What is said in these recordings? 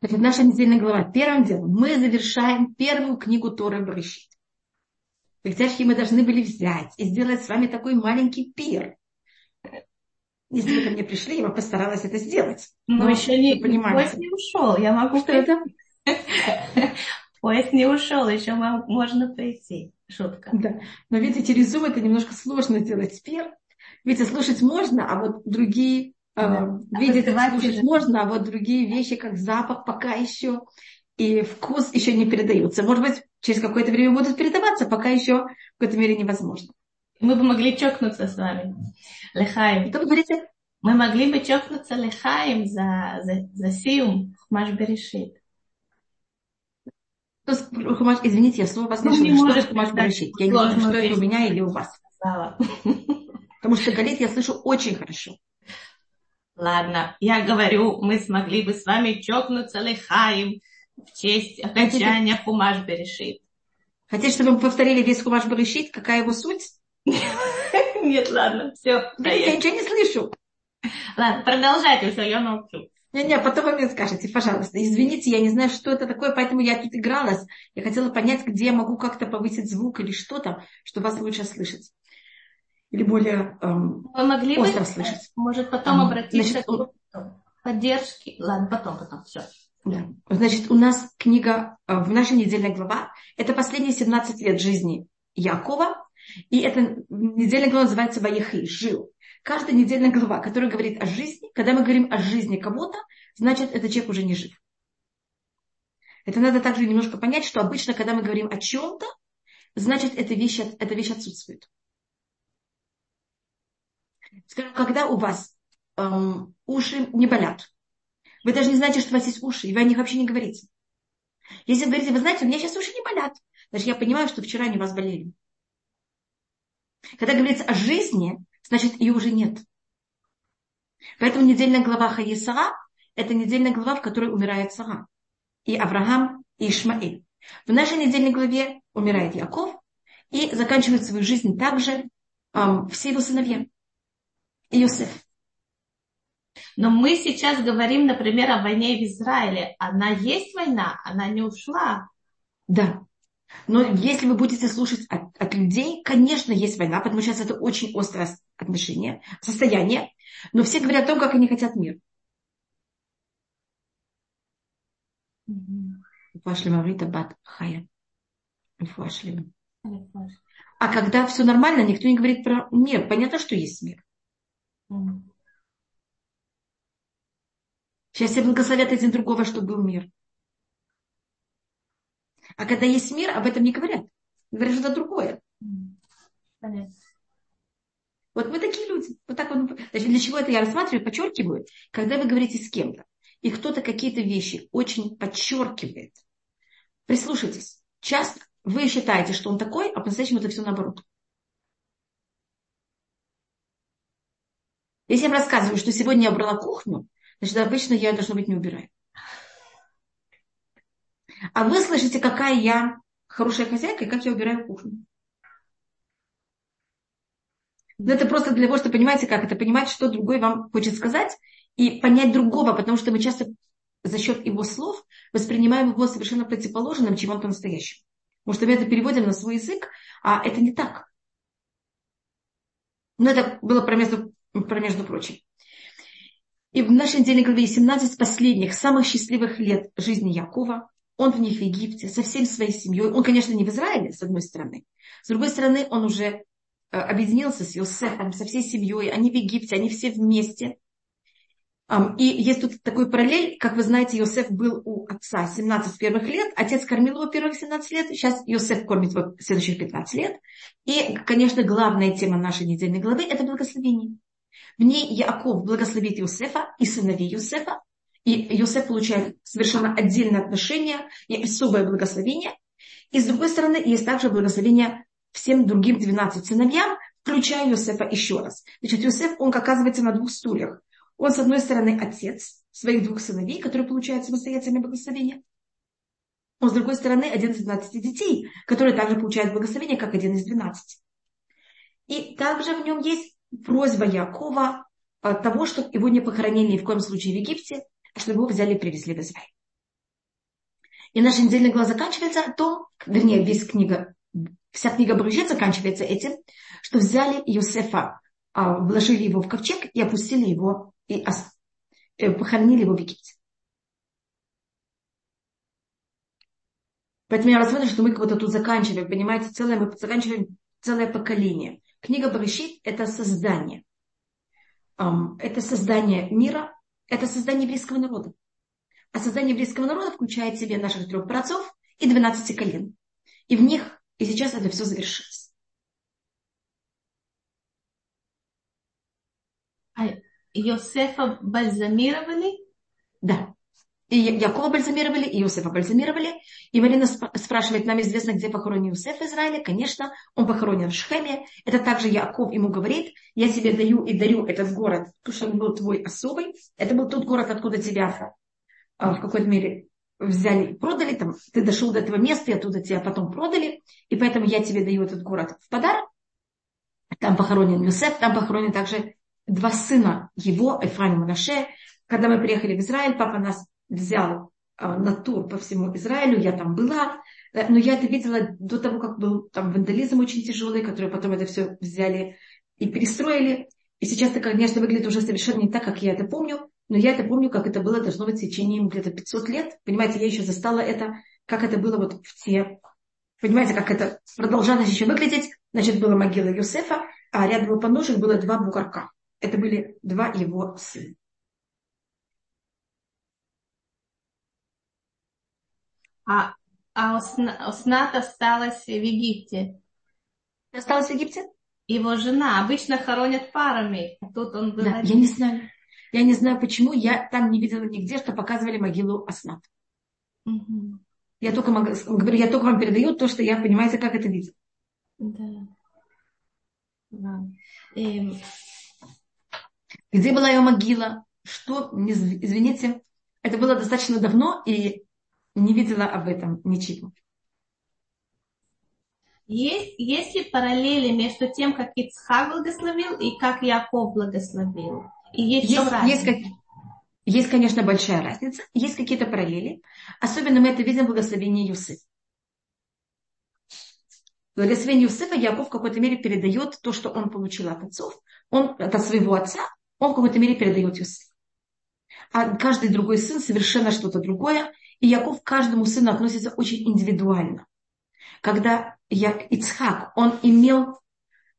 Значит, наша недельная глава. Первым делом мы завершаем первую книгу Торы Брышит. Бехтяшки мы должны были взять и сделать с вами такой маленький пир. Если вы ко мне пришли, я бы постаралась это сделать. Но, Но еще не, понимаете. поезд не ушел. Я могу Что это? Поезд не ушел, еще можно прийти. Шутка. Да. Но видите, Zoom это немножко сложно делать пир. Видите, слушать можно, а вот другие да. видеть, а слушать можно, а вот другие вещи, как запах, пока еще и вкус еще не передаются. Может быть, через какое-то время будут передаваться, пока еще в какой-то мере невозможно. Мы бы могли чокнуться с вами. Лехаем. Что вы говорите? Мы могли бы чокнуться лехаем за, за, за сиум Хумаш Берешит. Хумаш, извините, я снова вас не слышу. Что Хумаш Берешит? Я не знаю, что это у меня или у вас. Потому что Галит я слышу очень хорошо. Ладно, я говорю, мы смогли бы с вами чокнуться лехаем в честь окончания Хумаш Берешит. Хотите, чтобы мы повторили весь Хумаш Берешит? Какая его суть? Нет, ладно, все. Я ничего не слышу. Ладно, продолжайте, все, я молчу. Не-не, потом вы мне скажете, пожалуйста. Извините, я не знаю, что это такое, поэтому я тут игралась. Я хотела понять, где я могу как-то повысить звук или что-то, чтобы вас лучше слышать. Или более эм, Вы могли остро бы, слышать. Может, потом эм, обратиться значит, к поддержке. Ладно, потом, потом, все. Да. Значит, у нас книга э, в нашей недельной глава. Это последние 17 лет жизни Якова. И эта недельная глава называется Ваехи, жил. Каждая недельная глава, которая говорит о жизни, когда мы говорим о жизни кого-то, значит, этот человек уже не жив. Это надо также немножко понять, что обычно, когда мы говорим о чем-то, значит, эта вещь, эта вещь отсутствует. Скажем, когда у вас эм, уши не болят, вы даже не знаете, что у вас есть уши, и вы о них вообще не говорите. Если вы говорите, вы знаете, у меня сейчас уши не болят, значит, я понимаю, что вчера они у вас болели. Когда говорится о жизни, значит, ее уже нет. Поэтому недельная глава Хаесара – это недельная глава, в которой умирает Сара. И Авраам, и Ишмаэль. В нашей недельной главе умирает Яков, и заканчивает свою жизнь также эм, все его сыновья. И Йосеф. Но мы сейчас говорим, например, о войне в Израиле. Она есть война, она не ушла. Да. Но если вы будете слушать от, от людей, конечно, есть война, потому что сейчас это очень острое отношение, состояние. Но все говорят о том, как они хотят мир. Вошли Марита Бат Хая. А когда все нормально, никто не говорит про мир. Понятно, что есть мир. Сейчас все благословят один другого, чтобы был мир. А когда есть мир, об этом не говорят. Говорят что-то другое. Понятно. Вот мы такие люди. Вот так вот. Значит, для чего это я рассматриваю, подчеркиваю? Когда вы говорите с кем-то, и кто-то какие-то вещи очень подчеркивает, прислушайтесь. Часто вы считаете, что он такой, а по-настоящему это все наоборот. Если я вам рассказываю, что сегодня я убрала кухню, значит, обычно я, должно быть, не убираю. А вы слышите, какая я хорошая хозяйка и как я убираю кухню. Но это просто для того, чтобы понимаете, как это, понимать, что другой вам хочет сказать, и понять другого, потому что мы часто за счет его слов воспринимаем его совершенно противоположным, чем он по-настоящему. Потому что мы это переводим на свой язык, а это не так. Но это было про между, про между прочим. И в нашей недельной главе 17 последних, самых счастливых лет жизни Якова, он в них в Египте, со всей своей семьей. Он, конечно, не в Израиле, с одной стороны. С другой стороны, он уже э, объединился с Иосифом, со всей семьей. Они в Египте, они все вместе. И есть тут такой параллель, как вы знаете, Иосиф был у отца 17 первых лет, отец кормил его первых 17 лет, сейчас Иосиф кормит его следующих 15 лет. И, конечно, главная тема нашей недельной главы – это благословение. В ней Яков благословит Иосифа и сыновей Иосифа, и Иосиф получает совершенно отдельное отношение и особое благословение. И с другой стороны, есть также благословение всем другим 12 сыновьям, включая Иосифа еще раз. Значит, Иосиф, он оказывается на двух стульях. Он, с одной стороны, отец своих двух сыновей, которые получают самостоятельное благословение. Он, с другой стороны, один из 12 детей, которые также получают благословение, как один из 12. И также в нем есть просьба Якова того, чтобы его не похоронили ни в коем случае в Египте, чтобы его взяли и привезли в Израиль. И наша недельная глава заканчивается о том, вернее, весь книга, вся книга Бружет заканчивается этим, что взяли Иосифа, а, вложили его в ковчег и опустили его, и э, похоронили его в Египте. Поэтому я рассмотрю, что мы кого-то тут заканчиваем, понимаете, целое, мы заканчиваем целое поколение. Книга Барышит – это создание. Это создание мира, это создание еврейского народа. А создание еврейского народа включает в себе наших трех праотцов и 12 колен. И в них, и сейчас это все завершилось. А Иосифа бальзамировали? Да. И Якова бальзамировали, и Иосифа бальзамировали. И Марина спрашивает, нам известно, где похоронен Иосиф в Израиле. Конечно, он похоронен в Шхеме. Это также Яков ему говорит, я тебе даю и дарю этот город, потому что он был твой особый. Это был тот город, откуда тебя а, в какой-то мере взяли и продали. Там, ты дошел до этого места, и оттуда тебя потом продали. И поэтому я тебе даю этот город в подарок. Там похоронен Иосиф, там похоронен также два сына его, Эфраим и Манаше. Когда мы приехали в Израиль, папа нас взял а, на тур по всему Израилю, я там была, э, но я это видела до того, как был там вандализм очень тяжелый, который потом это все взяли и перестроили. И сейчас это, конечно, выглядит уже совершенно не так, как я это помню, но я это помню, как это было, должно быть, в течение где-то 500 лет. Понимаете, я еще застала это, как это было вот в те... Понимаете, как это продолжалось еще выглядеть. Значит, была могила Юсефа, а рядом его подножек было два бугорка. Это были два его сына. А, а Оснат осталась в Египте. Осталась в Египте? Его жена. Обычно хоронят парами. А тут он говорит... Да, я не знаю. Я не знаю, почему. Я там не видела нигде, что показывали могилу Оснат. Угу. Я только могу, говорю, я только вам передаю то, что я, понимаете, как это видела. Да. да. И... Эм. Где была ее могила? Что, извините, это было достаточно давно, и не видела об этом ничего. Есть, есть ли параллели между тем, как Ицхак благословил и как Яков благословил? И есть, есть, есть, как, есть, конечно, большая разница. Есть какие-то параллели. Особенно мы это видим в благословении Юсыфа. Благословение Юсыфа Яков в какой-то мере передает то, что он получил от отцов. Он, от своего отца, он в какой-то мере передает Юсыфу. А каждый другой сын совершенно что-то другое. И Яков к каждому сыну относится очень индивидуально. Когда я, Ицхак, он имел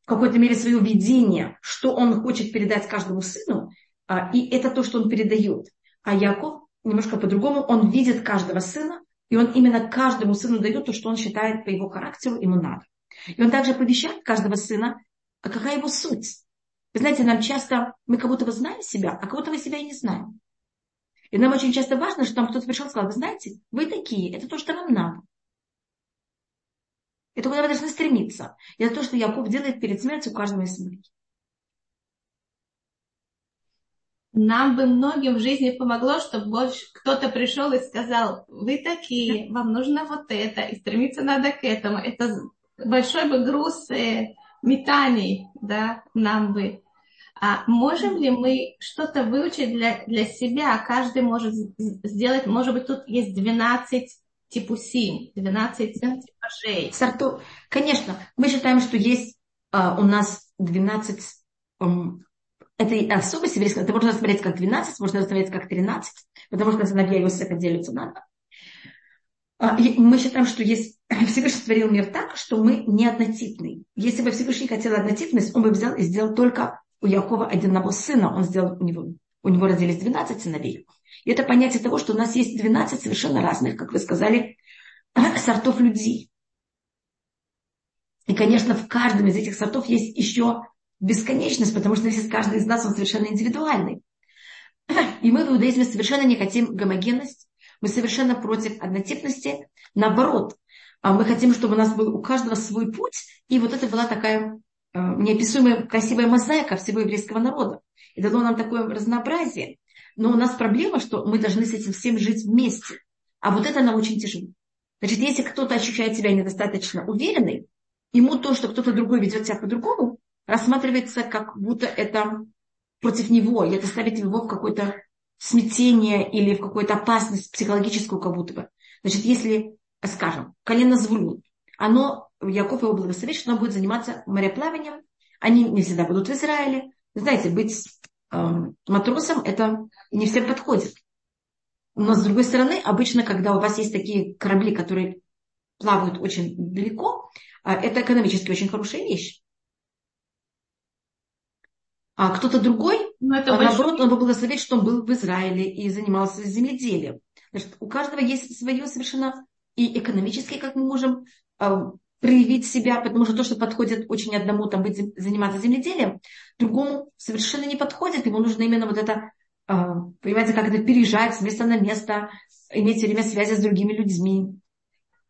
в какой-то мере свое видение, что он хочет передать каждому сыну, а, и это то, что он передает. А Яков немножко по-другому, он видит каждого сына, и он именно каждому сыну дает то, что он считает по его характеру ему надо. И он также оповещает каждого сына, а какая его суть. Вы знаете, нам часто, мы как будто бы знаем себя, а как будто бы себя и не знаем. И нам очень часто важно, что там кто-то пришел и сказал, вы знаете, вы такие, это то, что вам надо. Это куда вы должны стремиться. И это то, что Яков делает перед смертью каждого из семьи. Нам бы многим в жизни помогло, чтобы больше кто-то пришел и сказал, вы такие, вам нужно вот это, и стремиться надо к этому. Это большой бы груз э, метаний, да, нам бы а можем ли мы что-то выучить для, для себя? Каждый может сделать, может быть, тут есть 12 типусим, 12 типажей. Сорту. Конечно, мы считаем, что есть а, у нас 12 um, это еврейского, это можно смотреть как 12, можно смотреть как 13, потому что сыновья Иосифа делятся на два. А, мы считаем, что есть Всевышний творил мир так, что мы не однотипный. Если бы Всевышний хотел однотипность, он бы взял и сделал только у Якова одного сына, он сделал, у него, у него родились 12 сыновей. И это понятие того, что у нас есть 12 совершенно разных, как вы сказали, сортов людей. И, конечно, в каждом из этих сортов есть еще бесконечность, потому что здесь каждый из нас, он совершенно индивидуальный. И мы в иудаизме совершенно не хотим гомогенность, мы совершенно против однотипности. Наоборот, а мы хотим, чтобы у нас был у каждого свой путь, и вот это была такая неописуемая красивая мозаика всего еврейского народа. И дало нам такое разнообразие. Но у нас проблема, что мы должны с этим всем жить вместе. А вот это нам очень тяжело. Значит, если кто-то ощущает себя недостаточно уверенной, ему то, что кто-то другой ведет себя по-другому, рассматривается как будто это против него, и это ставит его в какое-то смятение или в какую-то опасность психологическую как будто бы. Значит, если, скажем, колено Звулун, оно, Яков его благословит, что оно будет заниматься мореплаванием, они не всегда будут в Израиле. Знаете, быть э, матросом это не всем подходит. Но с другой стороны, обычно, когда у вас есть такие корабли, которые плавают очень далеко, э, это экономически очень хорошая вещь. А кто-то другой, Но это а наоборот, большой... он бы благословить, что он был в Израиле и занимался земледелием. Значит, у каждого есть свое совершенно и экономически, как мы можем э, проявить себя, потому что то, что подходит очень одному там быть, заниматься земледелием, другому совершенно не подходит. Ему нужно именно вот это, а, понимаете, как это переезжать с места на место, иметь время связи с другими людьми.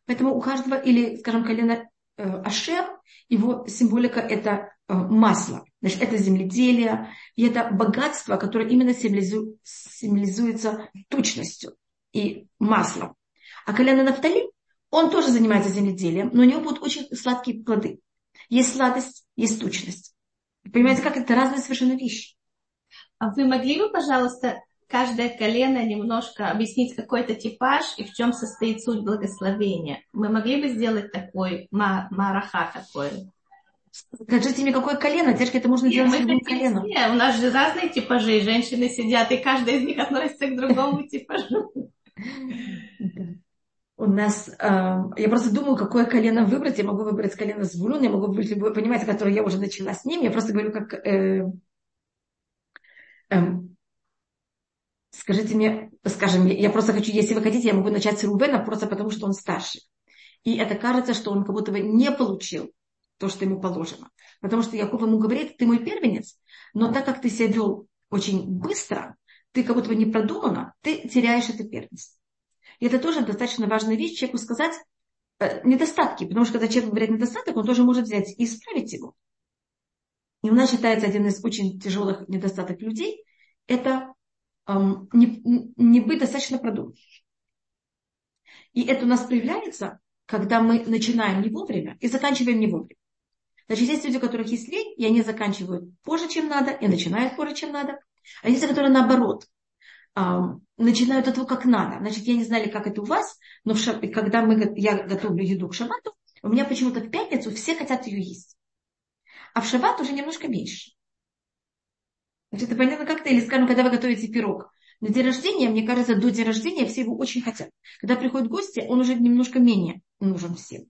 Поэтому у каждого, или, скажем, колено э, Ашер, его символика это э, масло. Значит, это земледелие, и это богатство, которое именно символизуется тучностью и маслом. А колено Нафтали он тоже занимается земледелием, но у него будут очень сладкие плоды. Есть сладость, есть тучность. Понимаете, как это разные совершенно вещи. А вы могли бы, пожалуйста, каждое колено немножко объяснить какой-то типаж и в чем состоит суть благословения? Мы могли бы сделать такой мараха такой? Скажите мне, какое колено? Девушки, это можно делать с любым коленом. Нет, у нас же разные типажи, женщины сидят, и каждая из них относится к другому типажу. У нас, э, я просто думаю, какое колено выбрать. Я могу выбрать колено с Звулун, я могу выбрать любое, понимаете, которое я уже начала с ним. Я просто говорю, как... Э, э, скажите мне, скажем, я просто хочу, если вы хотите, я могу начать с Рубена, просто потому что он старше. И это кажется, что он как будто бы не получил то, что ему положено. Потому что Яков ему говорит, ты мой первенец, но так как ты себя вел очень быстро, ты как будто бы не продуманно, ты теряешь это первенство. И это тоже достаточно важная вещь, человеку сказать э, недостатки, потому что когда человек говорит недостаток, он тоже может взять и исправить его. И у нас считается один из очень тяжелых недостатков людей, это эм, не, не быть достаточно продуманным. И это у нас проявляется, когда мы начинаем не вовремя и заканчиваем не вовремя. Значит, есть люди, у которых есть лень, и они заканчивают позже, чем надо, и начинают позже, чем надо. А есть которые наоборот начинают этого как надо. Значит, я не знали, как это у вас, но в шаб... когда мы, я готовлю еду к шабату, у меня почему-то в пятницу все хотят ее есть. А в шаббат уже немножко меньше. Значит, это понятно как-то? Или, скажем, когда вы готовите пирог. На день рождения, мне кажется, до дня рождения все его очень хотят. Когда приходят гости, он уже немножко менее нужен всем.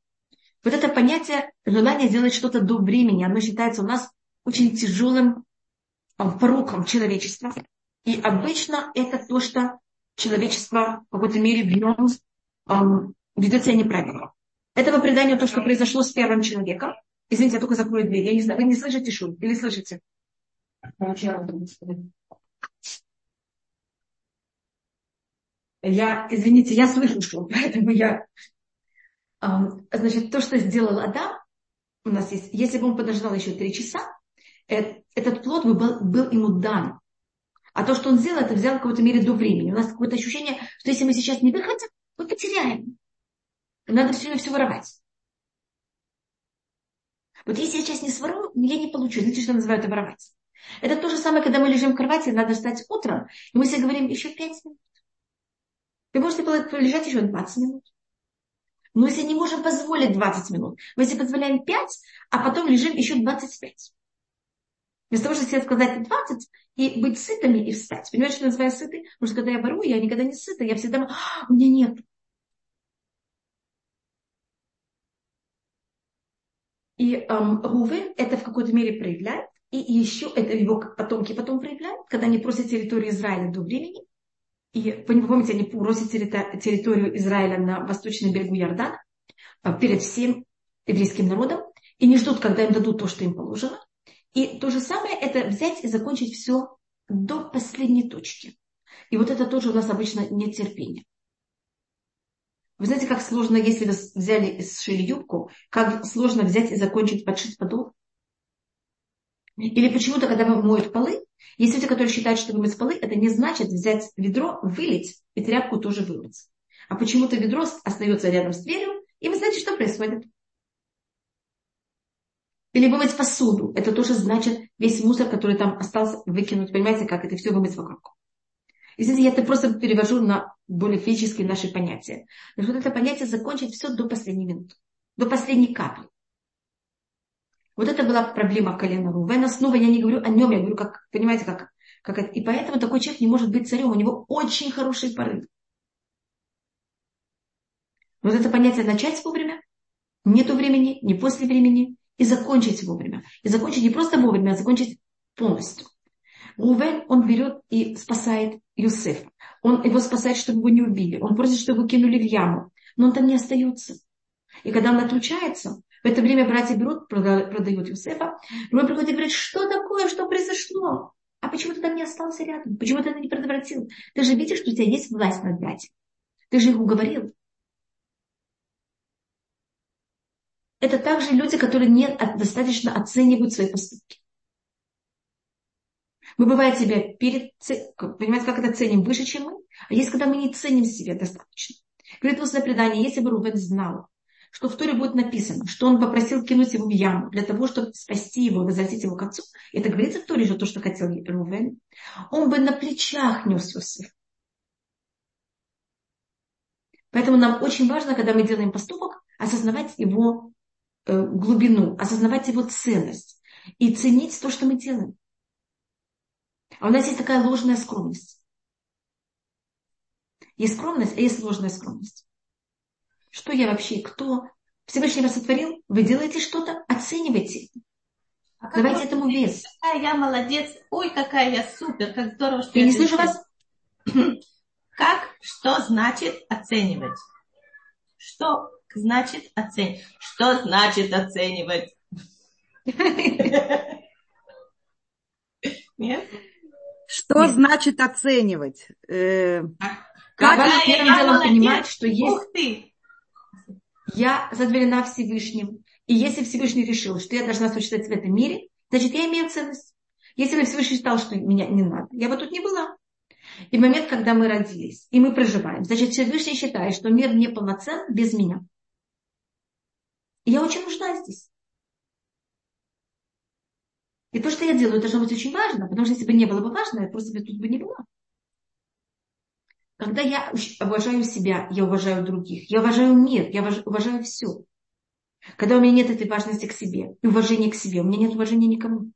Вот это понятие желания сделать что-то до времени, оно считается у нас очень тяжелым пороком человечества. И обычно это то, что человечество в какой-то мере нем эм, ведет себя неправильно. Это по преданию то, что произошло с первым человеком. Извините, я только закрою дверь. Я не знаю, вы не слышите шум или слышите? Я, извините, я слышу шум, поэтому я... Значит, то, что сделал Адам, у нас есть, если бы он подождал еще три часа, э, этот плод был, был ему дан. А то, что он сделал, это взял в какой-то мере до времени. У нас какое-то ощущение, что если мы сейчас не выходим, мы потеряем. Надо все время все воровать. Вот если я сейчас не сворую, я не получу. Знаете, что называют это воровать? Это то же самое, когда мы лежим в кровати, надо встать утром, и мы себе говорим, еще пять минут. Вы можете лежать еще 20 минут. Но если не можем позволить 20 минут, мы себе позволяем 5, а потом лежим еще 25. Вместо того, чтобы себе сказать 20 и быть сытыми и встать. Понимаете, что я называю сытый? Потому что когда я ворую, я никогда не сыта. Я всегда, а, у меня нет. И эм, Рувен это в какой-то мере проявляет. И еще это его потомки потом проявляют, когда они просят территорию Израиля до времени. И помните, они просят территорию Израиля на восточном берегу Иордана э, перед всем еврейским народом. И не ждут, когда им дадут то, что им положено. И то же самое это взять и закончить все до последней точки. И вот это тоже у нас обычно нетерпение. Вы знаете, как сложно, если вы взяли и сшили юбку, как сложно взять и закончить подшить подол? Или почему-то, когда моют полы, есть люди, которые считают, что вымыть полы, это не значит взять ведро, вылить и тряпку тоже вымыть. А почему-то ведро остается рядом с дверью, и вы знаете, что происходит? Или вымыть посуду. Это тоже значит весь мусор, который там остался, выкинуть. Понимаете, как это все вымыть вокруг. Извините, я это просто перевожу на более физические наши понятия. Но вот это понятие закончить все до последней минуты, до последней капли. Вот это была проблема колена Рувена. Снова я не говорю о нем, я говорю, как, понимаете, как, как это. И поэтому такой человек не может быть царем. У него очень хороший порыв. Вот это понятие начать вовремя, нету времени, не после времени, и закончить вовремя. И закончить не просто вовремя, а закончить полностью. Рувен, он берет и спасает Юсефа. Он его спасает, чтобы его не убили. Он просит, чтобы его кинули в яму. Но он там не остается. И когда он отлучается, в это время братья берут, продают Юсефа. Рувен приходит и говорит, что такое, что произошло? А почему ты там не остался рядом? Почему ты это не предотвратил? Ты же видишь, что у тебя есть власть над братьями. Ты же их уговорил. Это также люди, которые не достаточно оценивают свои поступки. Мы бывает себя перед, понимаете, как это ценим выше, чем мы, а есть, когда мы не ценим себя достаточно. Говорит устное предание, если бы Рубен знал, что в Торе будет написано, что он попросил кинуть его в яму для того, чтобы спасти его, возвратить его к отцу. Это говорится в Торе же то, что хотел Рувен. Он бы на плечах нес Иосиф. Поэтому нам очень важно, когда мы делаем поступок, осознавать его глубину, осознавать его ценность и ценить то, что мы делаем. А у нас есть такая ложная скромность. Есть скромность, а есть ложная скромность. Что я вообще, кто? Всевышний вас сотворил, вы делаете что-то, оценивайте. А Давайте этому вес. Какая я молодец, ой, какая я супер, как здорово, что я, я не слышу вас. Как, что значит оценивать? Что значит оценивать? Что значит оценивать? Нет? Что Нет. значит оценивать? Э, как Когда первым делом понимать, что есть... Ух ты! Я задверена Всевышним. И если Всевышний решил, что я должна существовать в этом мире, значит, я имею ценность. Если бы Всевышний считал, что меня не надо, я бы тут не была. И в момент, когда мы родились, и мы проживаем, значит, Всевышний считает, что мир не полноцен без меня. Я очень нужна здесь. И то, что я делаю, должно быть очень важно, потому что если бы не было бы важно, я просто бы тут бы не была. Когда я уважаю себя, я уважаю других, я уважаю мир, я уважаю все. Когда у меня нет этой важности к себе и уважения к себе, у меня нет уважения никому.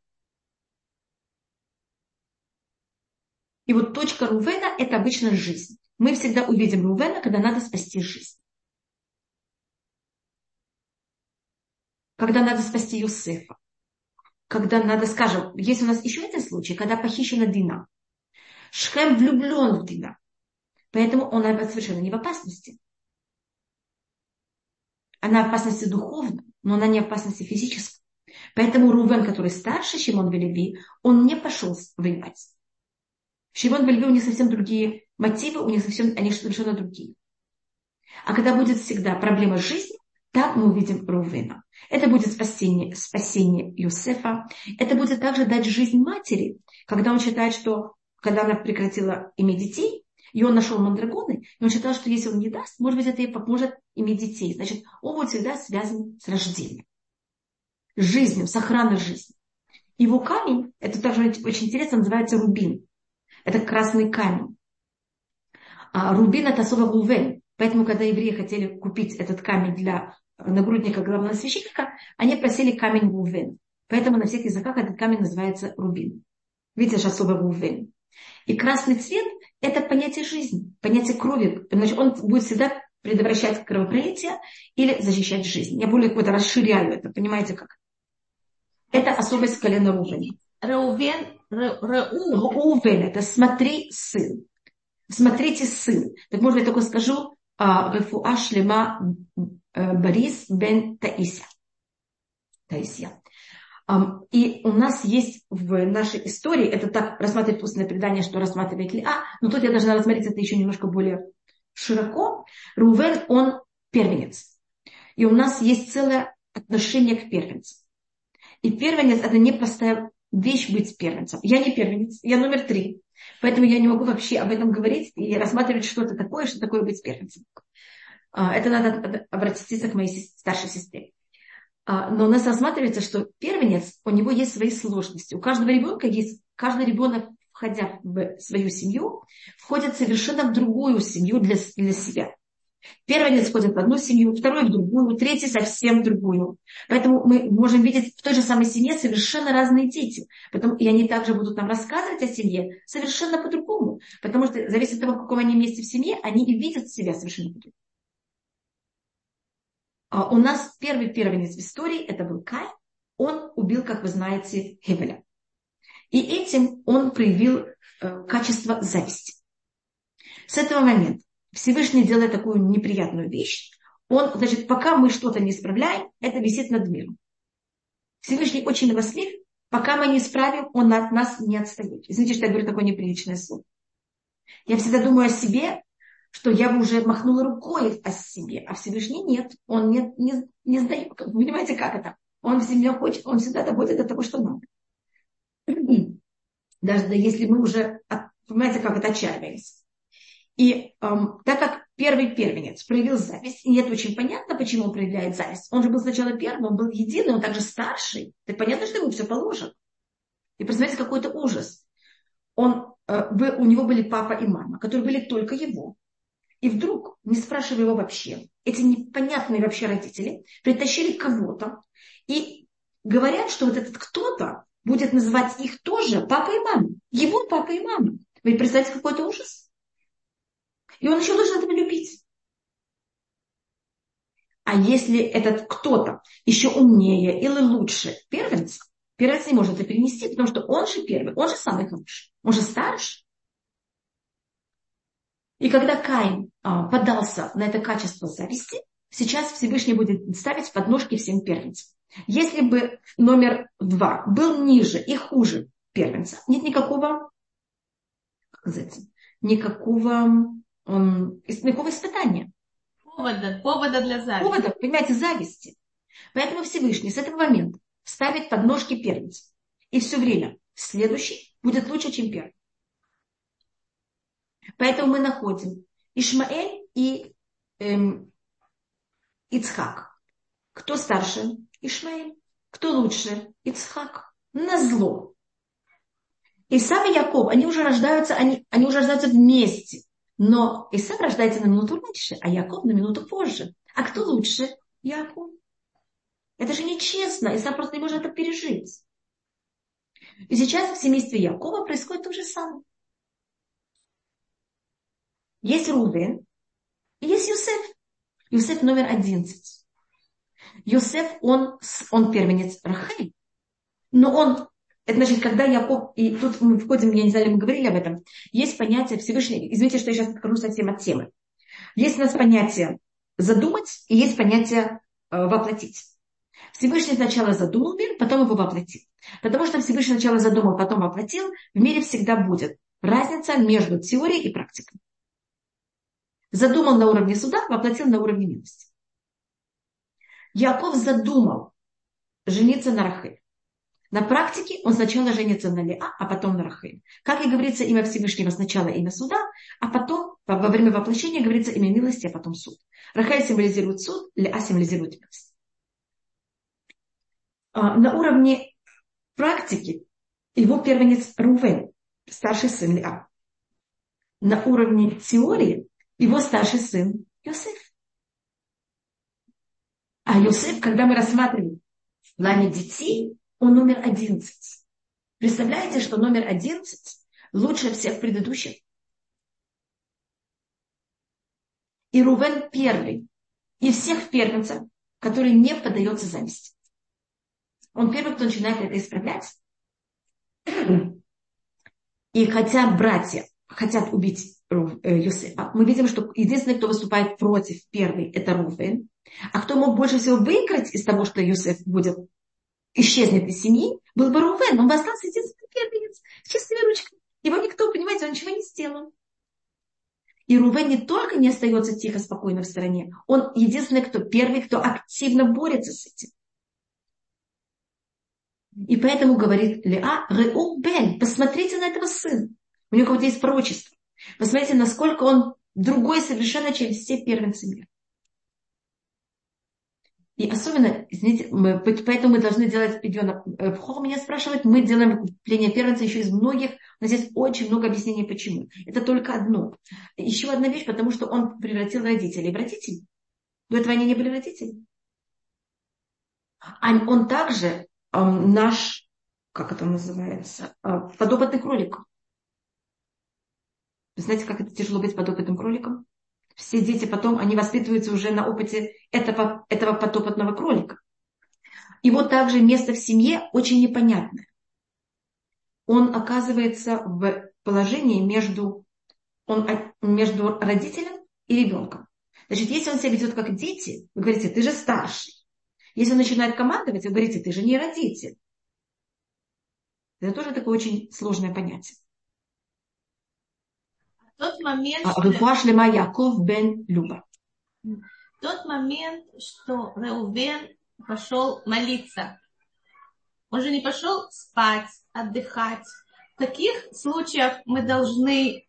И вот точка Рувена – это обычно жизнь. Мы всегда увидим Рувена, когда надо спасти жизнь. Когда надо спасти Юсефа когда надо, скажем, есть у нас еще один случай, когда похищена Дина. Шхем влюблен в Дина. Поэтому он совершенно не в опасности. Она в опасности духовной, но она не в опасности физической. Поэтому Рувен, который старше Шимон Велеви, он не пошел воевать. Шимон Велеви у них совсем другие мотивы, у них совсем, они совершенно другие. А когда будет всегда проблема жизни, так мы увидим Рувена. Это будет спасение, спасение Юсефа. Это будет также дать жизнь матери, когда он считает, что когда она прекратила иметь детей, и он нашел мандрагоны, и он считал, что если он не даст, может быть, это ей поможет иметь детей. Значит, он будет всегда связан с рождением, с жизнью, с охраной жизни. Его камень, это также очень интересно, называется рубин. Это красный камень. А рубин это особо Рувен. Поэтому, когда евреи хотели купить этот камень для нагрудника главного священника, они просили камень Рувен. Поэтому на всех языках этот камень называется рубин. Видите, же особо Рувен. И красный цвет – это понятие жизни, понятие крови. Значит, он будет всегда предотвращать кровопролитие или защищать жизнь. Я более какой-то расширяю это, понимаете как? Это особость колена Рувен. Реувен, Реувен – это смотри, сын. Смотрите, сын. Так можно я только скажу, а, Рефуа шлема Борис бен Таисия. Таисия. И у нас есть в нашей истории, это так рассматривает устное предание, что рассматривает А, но тут я должна рассмотреть это еще немножко более широко. Рувен, он первенец. И у нас есть целое отношение к первенцам. И первенец – это непростая вещь быть первенцем. Я не первенец, я номер три. Поэтому я не могу вообще об этом говорить и рассматривать что-то такое, что такое быть первенцем. А, это надо обратиться к моей старшей сестре. А, но у нас рассматривается, что первенец, у него есть свои сложности. У каждого ребенка есть, каждый ребенок входя в свою семью, входит совершенно в другую семью для, для себя. Первенец входит в одну семью, второй в другую, третий совсем в другую. Поэтому мы можем видеть в той же самой семье совершенно разные дети. Потом, и они также будут нам рассказывать о семье совершенно по-другому. Потому что зависит от того, в каком они месте в семье, они и видят себя совершенно по-другому. А у нас первый первенец в истории, это был Кай. Он убил, как вы знаете, Хевеля. И этим он проявил э, качество зависти. С этого момента Всевышний делает такую неприятную вещь. Он, значит, пока мы что-то не исправляем, это висит над миром. Всевышний очень милослив, пока мы не исправим, он от нас не отстает. Извините, что я говорю такое неприличное слово. Я всегда думаю о себе, что я бы уже махнула рукой о себе, а Всевышний нет, он не, не, не сдает. Понимаете, как это? Он в земле хочет, он всегда доводит до того, что надо. Даже если мы уже, понимаете, как это отчаиваемся. И эм, так как первый первенец проявил зависть, и это очень понятно, почему он проявляет зависть. Он же был сначала первым, он был единый, он также старший. Так понятно, что ему все положено. И представляете, какой-то ужас. Он, э, у него были папа и мама, которые были только его. И вдруг, не спрашивая его вообще, эти непонятные вообще родители притащили кого-то и говорят, что вот этот кто-то будет называть их тоже папой и мамой. Его папа и мама. Вы представляете, какой-то ужас? И он еще должен этого любить. А если этот кто-то еще умнее или лучше первенца, первенец не может это перенести, потому что он же первый, он же самый хороший, он же старше. И когда Каин а, подался на это качество зависти, сейчас Всевышний будет ставить подножки всем первенцам. Если бы номер два был ниже и хуже первенца, нет никакого, как сказать, никакого он, никакого испытания. Повода, повода для зависти. Повода, понимаете, зависти. Поэтому Всевышний с этого момента ставит подножки первенца. И все время следующий будет лучше, чем первый. Поэтому мы находим Ишмаэль и эм, Ицхак. Кто старше? Ишмаэль. Кто лучше? Ицхак. На зло. Исав и Яков, они уже рождаются, они, они уже рождаются вместе. Но Исав рождается на минуту раньше, а Яков на минуту позже. А кто лучше? Яков. Это же нечестно. Исав просто не может это пережить. И сейчас в семействе Якова происходит то же самое. Есть Рувен и есть Юсеф. Юсеф номер одиннадцать. Юсеф, он, он первенец Рахель. Но он это значит, когда Яков, и тут мы входим, я не знаю, мы говорили об этом, есть понятие Всевышний, извините, что я сейчас откажу совсем от темы. Есть у нас понятие задумать и есть понятие э, воплотить. Всевышний сначала задумал мир, потом его воплотил. Потому что Всевышний сначала задумал, потом воплотил, в мире всегда будет разница между теорией и практикой. Задумал на уровне суда, воплотил на уровне милости. Яков задумал жениться на Рахель. На практике он сначала женится на Леа, а потом на Рахель. Как и говорится, имя Всевышнего сначала имя суда, а потом во время воплощения говорится имя милости, а потом суд. Рахель символизирует суд, Леа символизирует милость. А, на уровне практики его первенец Рувен, старший сын Леа. На уровне теории его старший сын Йосеф. А Йосеф, когда мы рассматриваем в плане детей, он номер одиннадцать. Представляете, что номер одиннадцать лучше всех предыдущих? И Рувен первый. И всех первенцев, который не поддается зависти. Он первый, кто начинает это исправлять. И хотя братья хотят убить мы видим, что единственный, кто выступает против первый, это Рувен. А кто мог больше всего выиграть из того, что Юсеф будет исчезнет из семьи, был бы Рувен, он бы остался единственным первенец, с чистыми ручками. Его никто, понимаете, он ничего не сделал. И Рувен не только не остается тихо, спокойно в стороне, он единственный, кто первый, кто активно борется с этим. И поэтому говорит Леа, Реу Бен, посмотрите на этого сына. У него какое-то есть пророчество. Посмотрите, насколько он другой совершенно, чем все первенцы мира. И особенно, извините, мы, поэтому мы должны делать определенно... Э, Хох меня спрашивает, мы делаем выкупление первенца еще из многих. У нас есть очень много объяснений, почему. Это только одно. Еще одна вещь, потому что он превратил родителей в родителей. До этого они не были родителями. А он также э, наш, как это называется, э, подопытный кролик. Вы знаете, как это тяжело быть подопытным кроликом? Все дети потом, они воспитываются уже на опыте этого, этого подопытного кролика. И вот также место в семье очень непонятное. Он оказывается в положении между, он, между родителем и ребенком. Значит, если он себя ведет как дети, вы говорите, ты же старший. Если он начинает командовать, вы говорите, ты же не родитель. Это тоже такое очень сложное понятие. Тот момент, а, что... шлема Яков бен Люба. Тот момент, что Реувен пошел молиться. Он же не пошел спать, отдыхать. В таких случаях мы должны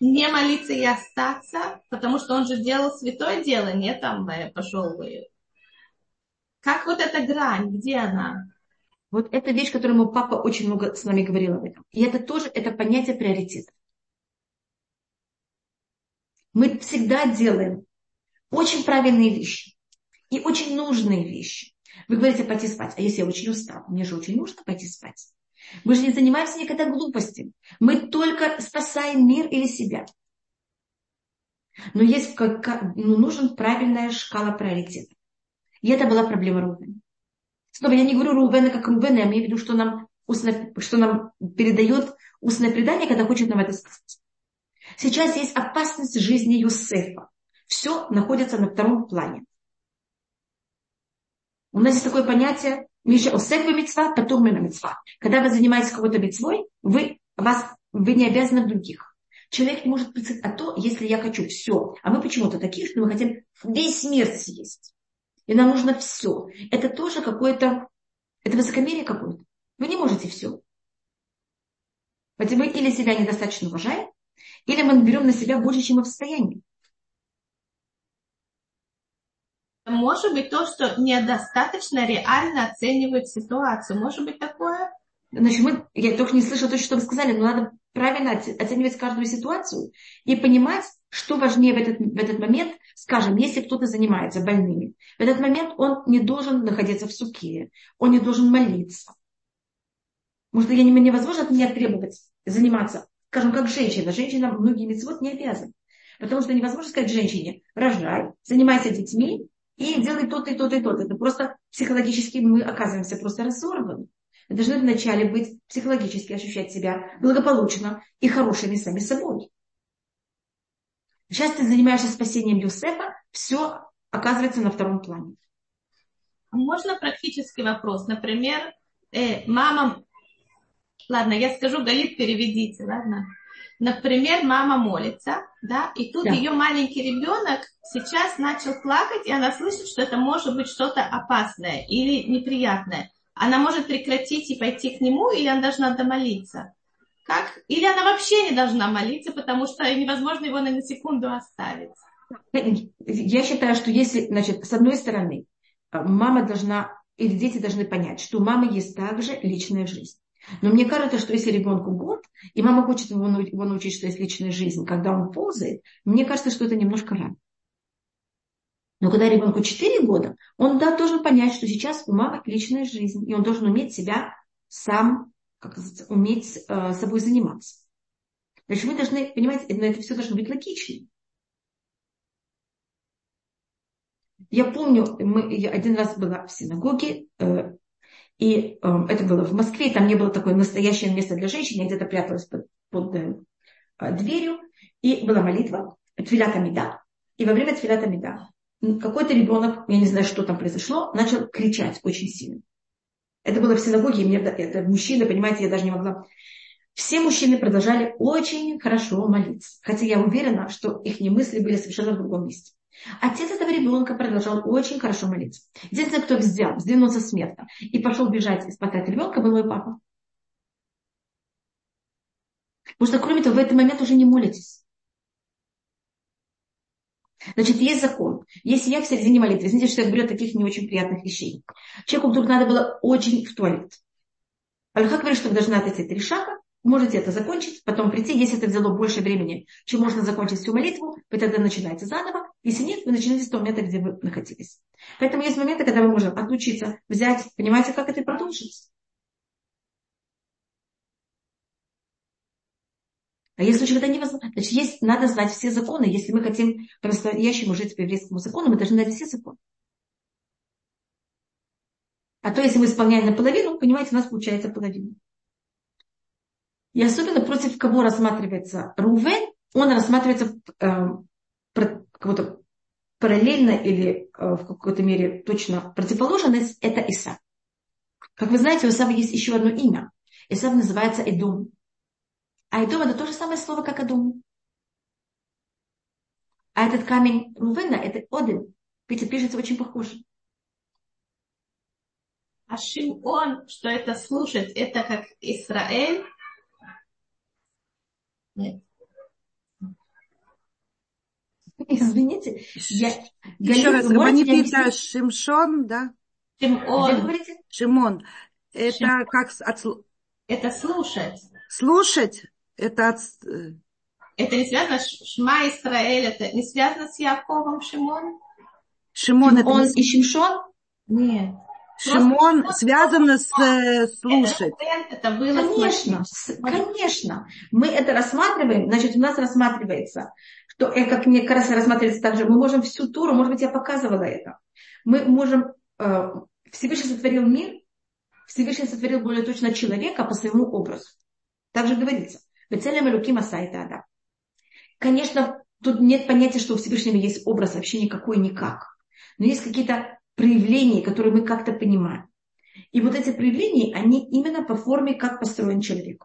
не молиться и остаться, потому что он же делал святое дело, не там э, пошел. Как вот эта грань, где она? Вот это вещь, которую мой папа очень много с нами говорил об этом. И это тоже это понятие приоритета мы всегда делаем очень правильные вещи и очень нужные вещи. Вы говорите пойти спать, а если я очень устал, мне же очень нужно пойти спать. Мы же не занимаемся никогда глупостями. Мы только спасаем мир или себя. Но есть как, ну, нужен правильная шкала приоритета. И это была проблема Рувена. Снова я не говорю Рувена как Рувена, я имею в виду, что нам, устно, что нам передает устное предание, когда хочет нам это сказать. Сейчас есть опасность жизни Юсефа. Все находится на втором плане. У нас есть такое понятие Миша Осефа мецва, потом на мецва. Когда вы занимаетесь какой-то мецвой, вы, вас, вы не обязаны других. Человек может представить, а то, если я хочу все, а мы почему-то такие, что мы хотим весь мир съесть. И нам нужно все. Это тоже какое-то, это высокомерие какое-то. Вы не можете все. Поэтому мы или себя недостаточно уважаем, или мы берем на себя больше, чем мы в состоянии. Может быть то, что недостаточно реально оценивают ситуацию. Может быть такое? Значит, мы, я только не слышала то, что вы сказали, но надо правильно оценивать каждую ситуацию и понимать, что важнее в этот, в этот момент. Скажем, если кто-то занимается больными, в этот момент он не должен находиться в суке, он не должен молиться. Может, я не, невозможно от меня требовать заниматься скажем, как женщина. Женщина многие мецвод не обязана. Потому что невозможно сказать женщине, рожай, занимайся детьми и делай то-то и то-то и то-то. Это просто психологически мы оказываемся просто разорваны. Мы должны вначале быть психологически ощущать себя благополучно и хорошими сами собой. Сейчас ты занимаешься спасением Юсефа, все оказывается на втором плане. Можно практический вопрос? Например, э, мама Ладно, я скажу, Галит, переведите, ладно? Например, мама молится, да, и тут да. ее маленький ребенок сейчас начал плакать, и она слышит, что это может быть что-то опасное или неприятное. Она может прекратить и пойти к нему, или она должна домолиться? Как? Или она вообще не должна молиться, потому что невозможно его на секунду оставить? Я считаю, что если, значит, с одной стороны, мама должна, или дети должны понять, что у мамы есть также личная жизнь. Но мне кажется, что если ребенку год, и мама хочет его, научить, что есть личная жизнь, когда он ползает, мне кажется, что это немножко рано. Но когда ребенку 4 года, он да, должен понять, что сейчас у мамы личная жизнь, и он должен уметь себя сам, как сказать, уметь э, собой заниматься. Значит, мы должны понимать, но это все должно быть логично. Я помню, мы, я один раз была в синагоге, э, и э, это было в Москве, там не было такое настоящее место для женщин, я где-то пряталась под, под э, дверью, и была молитва, тфилята меда. И во время тфилята меда какой-то ребенок, я не знаю, что там произошло, начал кричать очень сильно. Это было в синагоге, и мне, это мужчина, понимаете, я даже не могла. Все мужчины продолжали очень хорошо молиться. Хотя я уверена, что их мысли были совершенно в другом месте. Отец этого ребенка продолжал очень хорошо молиться. Единственное, кто взял, сдвинулся с места и пошел бежать и спасать ребенка, был мой папа. Потому что, кроме того, в этот момент уже не молитесь. Значит, есть закон. Если я в середине молитвы, извините, что я говорю о таких не очень приятных вещей. Человеку вдруг надо было очень в туалет. Аллах говорит, что вы должны отойти три шага, можете это закончить, потом прийти. Если это взяло больше времени, чем можно закончить всю молитву, вы тогда начинаете заново. Если нет, вы начинаете с того момента, где вы находились. Поэтому есть моменты, когда мы можем отлучиться, взять, понимаете, как это продолжить. А есть случаи, когда невозможно. Значит, есть, надо знать все законы. Если мы хотим по-настоящему жить по еврейскому закону, мы должны знать все законы. А то, если мы исполняем наполовину, понимаете, у нас получается половина. И особенно против кого рассматривается Рувен, он рассматривается э, как параллельно или э, в какой-то мере точно противоположность, это Иса. Как вы знаете, у Исава есть еще одно имя. Исав называется Эдом. А Эдом это то же самое слово, как Адум. А этот камень Рувена, это Один. Видите, пишется очень похоже. А Шимон, что это слушать, это как Израиль? Нет. Извините, я... Еще раз, Раманипита Шимшон, да? Шимон. Шимон. Это Шим... как... От... Это слушать. Слушать? Это от... Э, это не связано с Шма Исраэль, это не связано с Яковом Шимон? Шимон, Шимон это... и Шимшон? Нет. Шимон связано с э, слушать. Это, было конечно, конечно. Мы это рассматриваем, значит, у нас рассматривается, что, э, как мне кажется, рассматривается также, мы можем всю туру, может быть, я показывала это, мы можем, э, Всевышний сотворил мир, Всевышний сотворил более точно человека по своему образу. Так же говорится. Бецелем Элуким Асайта Ада. Конечно, тут нет понятия, что у Всевышнего есть образ вообще никакой, никак. Но есть какие-то проявления, которые мы как-то понимаем. И вот эти проявления, они именно по форме, как построен человек.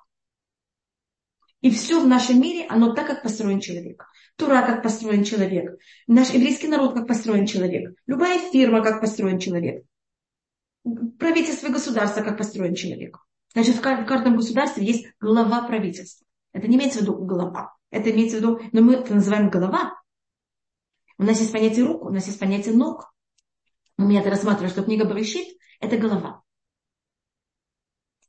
И все в нашем мире, оно так, как построен человек. Тура, как построен человек. Наш еврейский народ, как построен человек. Любая фирма, как построен человек. Правительство государства, как построен человек. Значит, в каждом государстве есть глава правительства. Это не имеется в виду голова. Это имеется в виду, но мы это называем голова. У нас есть понятие рук, у нас есть понятие ног. Мы это рассматриваем, что книга Барышит – это голова.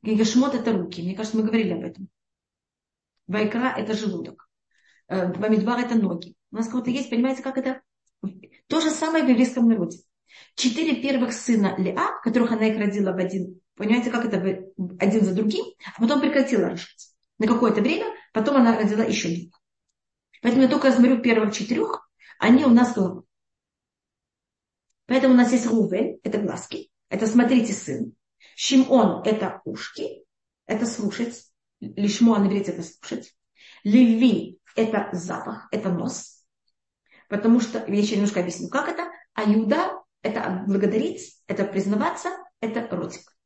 Книга Шмот – это руки. Мне кажется, мы говорили об этом. Вайкра – это желудок. Э, Бамидбар – это ноги. У нас кого-то есть, понимаете, как это? То же самое в еврейском народе. Четыре первых сына Леа, которых она их родила в один, понимаете, как это один за другим, а потом прекратила рожать. На какое-то время, потом она родила еще двух. Поэтому я только смотрю первых четырех, они у нас голова. Поэтому у нас есть Рувель, это глазки, это смотрите сын. Шимон – это ушки, это слушать. Лишмо на это слушать. Леви – это запах, это нос. Потому что, я еще немножко объясню, как это. А Юда – это благодарить, это признаваться, это ротик.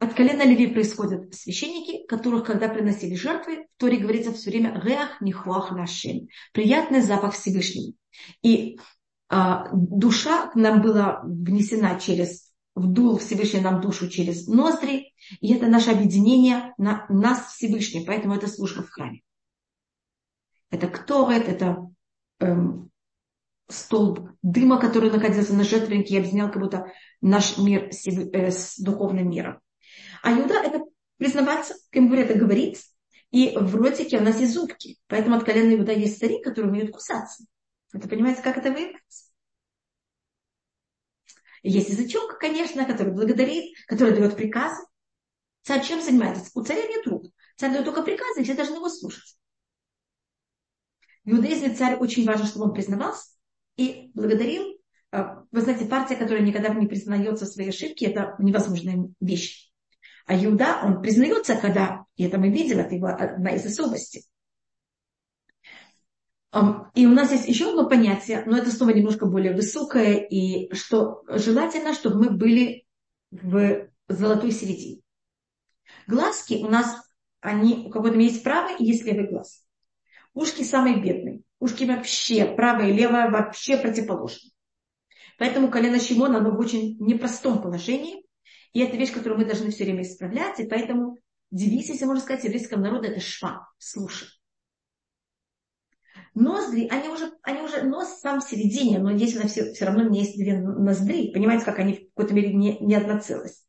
От колена Леви происходят священники, которых, когда приносили жертвы, в Торе говорится все время «реах нихуах нашим» – приятный запах Всевышнему. И а, душа к нам была внесена через, вдул Всевышний нам душу через ноздри, и это наше объединение на нас Всевышний, поэтому это служба в храме. Это кто это? Эм, столб дыма, который находился на жертвеннике и объединял как будто наш мир с, э, духовным миром. А Юда это признаваться, как говорят, это говорить, и в ротике у нас есть зубки. Поэтому от колена Иуда есть старик, который умеет кусаться. Это понимаете, как это выявляется? Есть язычок, конечно, который благодарит, который дает приказы. Царь чем занимается? У царя нет рук. Царь дает только приказы, и все должны его слушать. В иудаизме царь очень важно, чтобы он признавался и благодарил. А, вы знаете, партия, которая никогда не признается в своей ошибке, это невозможная вещь. А Иуда, он признается, когда, и это мы видим, это его одна из особостей. И у нас есть еще одно понятие, но это снова немножко более высокое, и что желательно, чтобы мы были в золотой середине. Глазки у нас, они у кого-то есть правый и есть левый глаз. Ушки самые бедные. Ушки вообще, правое и левое вообще противоположны. Поэтому колено Шимона, оно в очень непростом положении. И это вещь, которую мы должны все время исправлять. И поэтому девиз, если можно сказать, еврейского народа, это шва, слушай. ноздри, они уже, они уже нос сам в середине, но здесь у все, все равно у меня есть две ноздри. Понимаете, как они в какой-то мере не, не одна целость.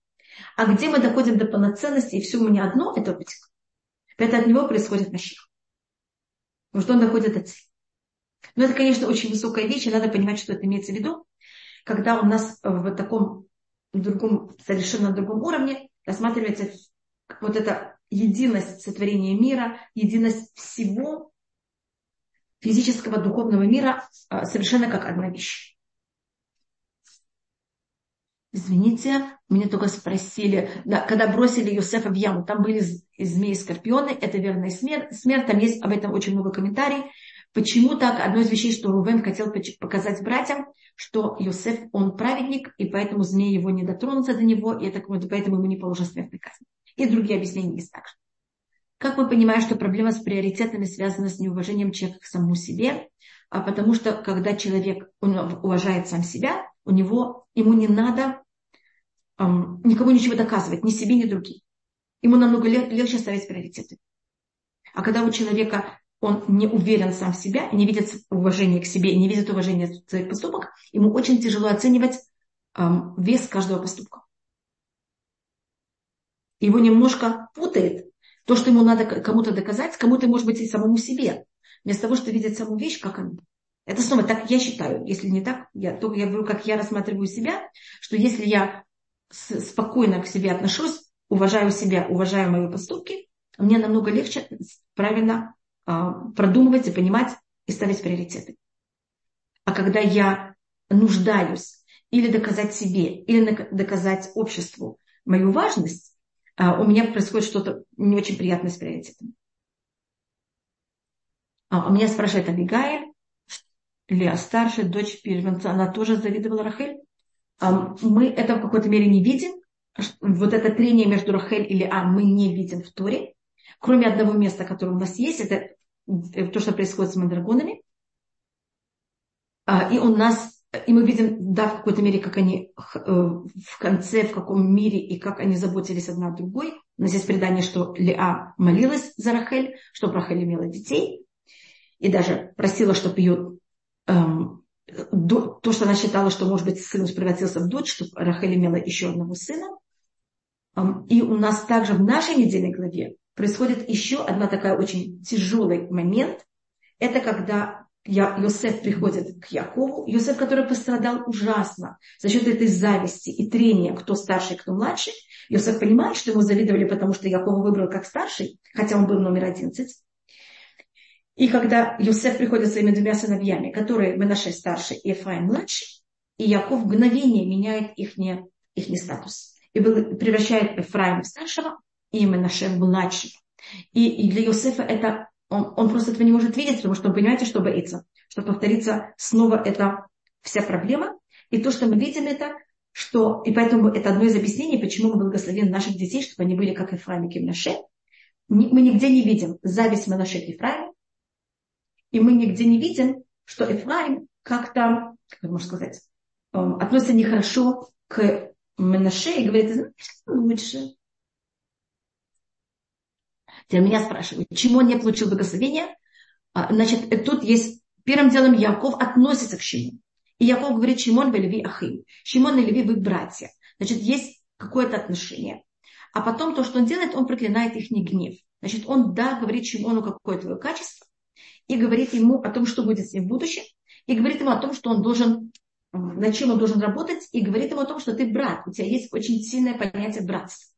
А где мы доходим до полноценности, и все у меня одно, это опытик. Это от него происходит Маших. Потому что он доходит до цели. Но это, конечно, очень высокая вещь, и надо понимать, что это имеется в виду, когда у нас в таком другом, совершенно другом уровне рассматривается вот эта единость сотворения мира, единость всего физического, духовного мира а, совершенно как одна вещь. Извините, меня только спросили, да, когда бросили Юсефа в яму, там были змеи скорпионы, это верная смерть, смерть, там есть об этом очень много комментариев. Почему так? Одно из вещей, что Рувен хотел показать братьям, что Йосеф, он праведник, и поэтому змеи его не дотронутся до него, и это, поэтому ему не положена смертная казнь. И другие объяснения есть также. Как мы понимаем, что проблема с приоритетами связана с неуважением человека к самому себе, а потому что когда человек уважает сам себя, у него, ему не надо эм, никому ничего доказывать, ни себе, ни другим. Ему намного легче ставить приоритеты. А когда у человека он не уверен сам в себя, не видит уважения к себе, не видит уважения в своих поступках, ему очень тяжело оценивать эм, вес каждого поступка. Его немножко путает то, что ему надо кому-то доказать, кому-то, может быть, и самому себе. Вместо того, чтобы видеть саму вещь, как она. Это снова так я считаю. Если не так, я, то я говорю, как я рассматриваю себя, что если я спокойно к себе отношусь, уважаю себя, уважаю мои поступки, мне намного легче правильно продумывать и понимать и ставить приоритеты. А когда я нуждаюсь или доказать себе, или доказать обществу мою важность, а, у меня происходит что-то не очень приятное с приоритетами. А, у меня спрашивает Абигайль, Леа старшая, дочь первенца, она тоже завидовала Рахель. А, мы это в какой-то мере не видим. Вот это трение между Рахель и Леа мы не видим в Торе. Кроме одного места, которое у нас есть, это то, что происходит с мандрагонами. И у нас и мы видим, да, в какой-то мере, как они э, в конце, в каком мире и как они заботились одна о другой. У нас есть предание, что Леа молилась за Рахель, чтобы Рахель имела детей. И даже просила, чтобы ее эм, то, что она считала, что, может быть, сын превратился в дочь, чтобы Рахель имела еще одного сына. Эм, и у нас также в нашей недельной главе происходит еще одна такая очень тяжелый момент. Это когда я, Йосеф приходит к Якову, Йосеф, который пострадал ужасно за счет этой зависти и трения, кто старший, кто младший. Йосеф понимает, что ему завидовали, потому что Якова выбрал как старший, хотя он был номер одиннадцать. И когда Йосеф приходит своими двумя сыновьями, которые Менаше старший и Ефраим младший, и Яков в мгновение меняет их, не, их не статус. И превращает Ефраима в старшего и Менаше в младшего. И, и для Йосефа это он, он просто этого не может видеть, потому что он понимаете, что боится. Что повторится снова эта вся проблема. И то, что мы видим это, что, и поэтому это одно из объяснений, почему мы благословим наших детей, чтобы они были как Ефраим и Кимнаше. Мы нигде не видим зависть Манаше к Ефраиму. И мы нигде не видим, что Ефраим как-то, как можно сказать, эм, относится нехорошо к Манаше и говорит, знаешь, лучше. Теперь меня спрашивают, почему он не получил благословения? А, значит, тут есть, первым делом Яков относится к Шимону. И Яков говорит, Шимон вы Леви Ахим. Шимон и Леви вы братья. Значит, есть какое-то отношение. А потом то, что он делает, он проклинает их не гнев. Значит, он, да, говорит Шимону, какое твое качество, и говорит ему о том, что будет с ним в будущем, и говорит ему о том, что он должен, над чем он должен работать, и говорит ему о том, что ты брат, у тебя есть очень сильное понятие братства.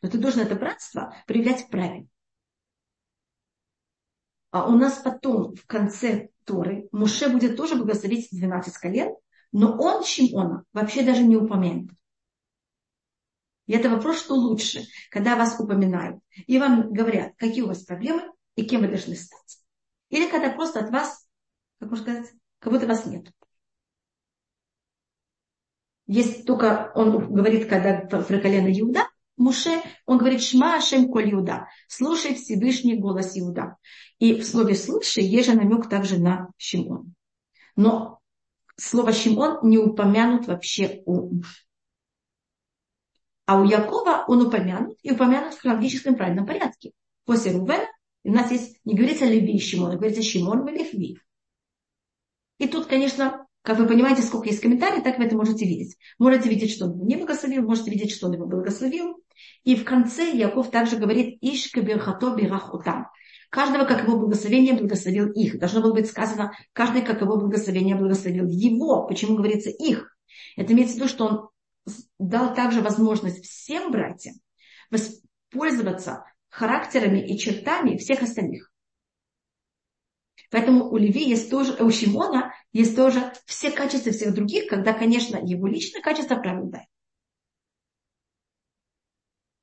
Но ты должен это братство проявлять правильно. А у нас потом в конце Торы Муше будет тоже благословить 12 колен, но он Шимона вообще даже не упомянут. И это вопрос, что лучше, когда вас упоминают, и вам говорят, какие у вас проблемы и кем вы должны стать. Или когда просто от вас, как можно сказать, как будто вас нет. Есть только, он говорит, когда про колено Иуда, Муше, он говорит, Шма Ашем Коль Иуда, слушай Всевышний голос Иуда. И в слове слушай есть же намек также на Шимон. Но слово Шимон не упомянут вообще у А у Якова он упомянут, и упомянут в хронологическом правильном порядке. После Рувена у нас есть, не говорится Леви и Шимон, а говорится Шимон и Леви. И тут, конечно, как вы понимаете, сколько есть комментариев, так вы это можете видеть. Можете видеть, что он его не благословил, можете видеть, что он его благословил. И в конце Яков также говорит «Ишка бирхато бирахутам». Каждого, как его благословение, благословил их. Должно было быть сказано, каждый, как его благословение, благословил его. Почему говорится их? Это имеется в виду, что он дал также возможность всем братьям воспользоваться характерами и чертами всех остальных. Поэтому у Леви есть тоже, у Шимона есть тоже все качества всех других, когда, конечно, его личное качество оправдает.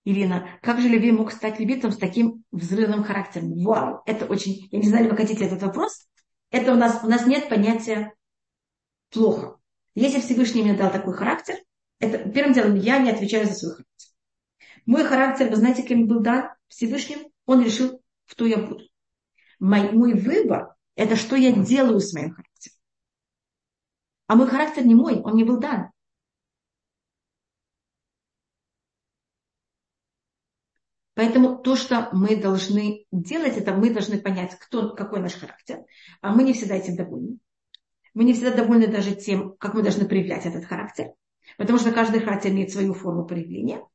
Ирина, как же Леви мог стать левитом с таким взрывным характером? Вау, это очень... Я не знаю, вы хотите этот вопрос. Это у нас, у нас нет понятия плохо. Если Всевышний мне дал такой характер, это первым делом я не отвечаю за свой характер. Мой характер, вы знаете, кем был дан Всевышним? Он решил, кто я буду. Мой, мой выбор – это что я делаю с моим характером. А мой характер не мой, он не был дан. Поэтому то, что мы должны делать, это мы должны понять, кто, какой наш характер. А мы не всегда этим довольны. Мы не всегда довольны даже тем, как мы должны проявлять этот характер. Потому что каждый характер имеет свою форму проявления.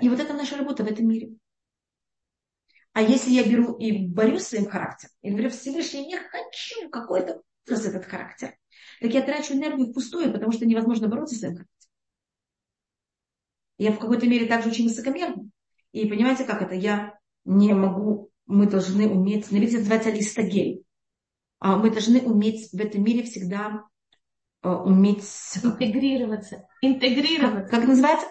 И вот это наша работа в этом мире. А если я беру и борюсь своим характером, и говорю, Всевышний, не хочу какой-то образ этот характер, так я трачу энергию впустую, потому что невозможно бороться с своим характером. Я в какой-то мере также очень высокомерна. И понимаете, как это? Я не могу, мы должны уметь, на иврите называется листогель. А мы должны уметь в этом мире всегда uh, уметь... Интегрироваться. Интегрироваться. Как, как называется?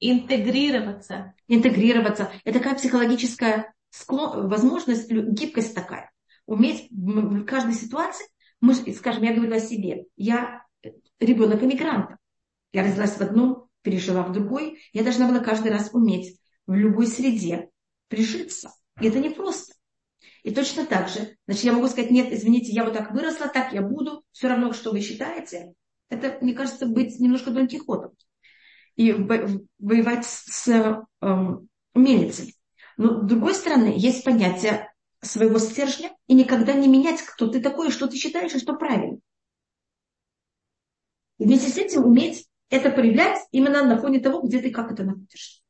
Интегрироваться. Интегрироваться. Это такая психологическая склон, возможность, гибкость такая. Уметь в каждой ситуации, мы, скажем, я говорю о себе, я ребенок иммигранта. Я родилась в одном, пережила в другой. Я должна была каждый раз уметь в любой среде прижиться. И это непросто. И точно так же, значит, я могу сказать, нет, извините, я вот так выросла, так я буду, все равно, что вы считаете. Это, мне кажется, быть немножко Дон Кихотом. И воевать с эм, мельницей. Но с другой стороны, есть понятие своего стержня и никогда не менять, кто ты такой, что ты считаешь и что правильно. И вместе с этим уметь это проявлять именно на фоне того, где ты как это находишь.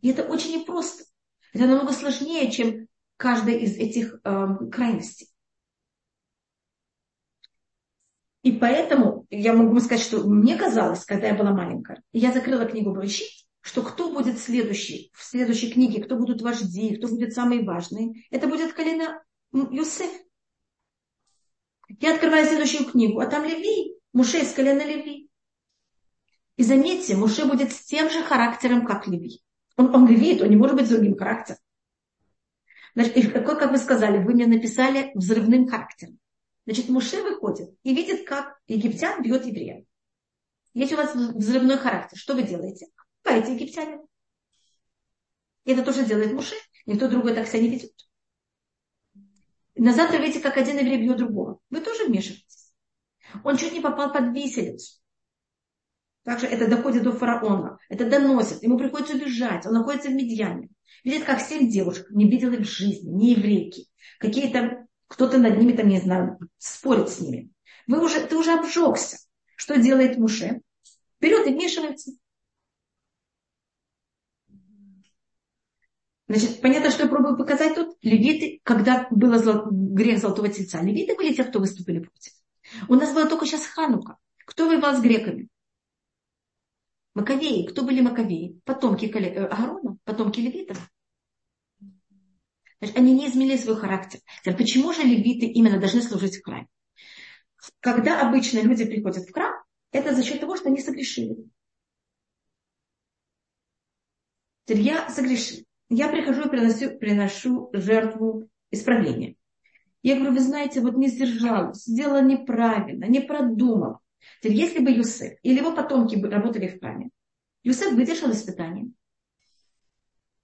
И это очень непросто. Это намного сложнее, чем каждая из этих э, крайностей. И поэтому я могу сказать, что мне казалось, когда я была маленькая, я закрыла книгу Брышит, что кто будет следующий, в следующей книге, кто будут вожди, кто будет самый важный, это будет колено Юсеф. Я открываю следующую книгу, а там Леви, Муше из колена Леви. И заметьте, Муше будет с тем же характером, как Леви. Он, он левит, он не может быть с другим характером. Значит, какой, как вы сказали, вы мне написали взрывным характером. Значит, Муше выходит и видит, как египтян бьет еврея. Если у вас взрывной характер, что вы делаете? Пойте египтянин. И это тоже делает Муше. Никто другой так себя не ведет. На завтра видите, как один еврей бьет другого. Вы тоже вмешиваетесь. Он чуть не попал под виселицу. Также это доходит до фараона. Это доносит. Ему приходится убежать. Он находится в Медьяне. Видит, как семь девушек, не видел их в жизни, не еврейки. Какие-то, кто-то над ними там, не знаю, спорит с ними. Вы уже, ты уже обжегся. Что делает Муше? Берет и вмешивается. Значит, понятно, что я пробую показать тут. Левиты, когда был грех Золотого Тельца, левиты были те, кто выступили против. У нас была только сейчас Ханука. Кто воевал с греками? Маковеи. Кто были Маковеи? Потомки э, Аарона, потомки левитов. Значит, они не изменили свой характер. Почему же левиты именно должны служить в храме? Когда обычно люди приходят в храм, это за счет того, что они согрешили. Я согрешил я прихожу и приношу, приношу жертву исправления. Я говорю, вы знаете, вот не сдержалась, сделала неправильно, не продумала. Теперь, если бы Юсеф или его потомки работали в храме, Юсеф выдержал испытание.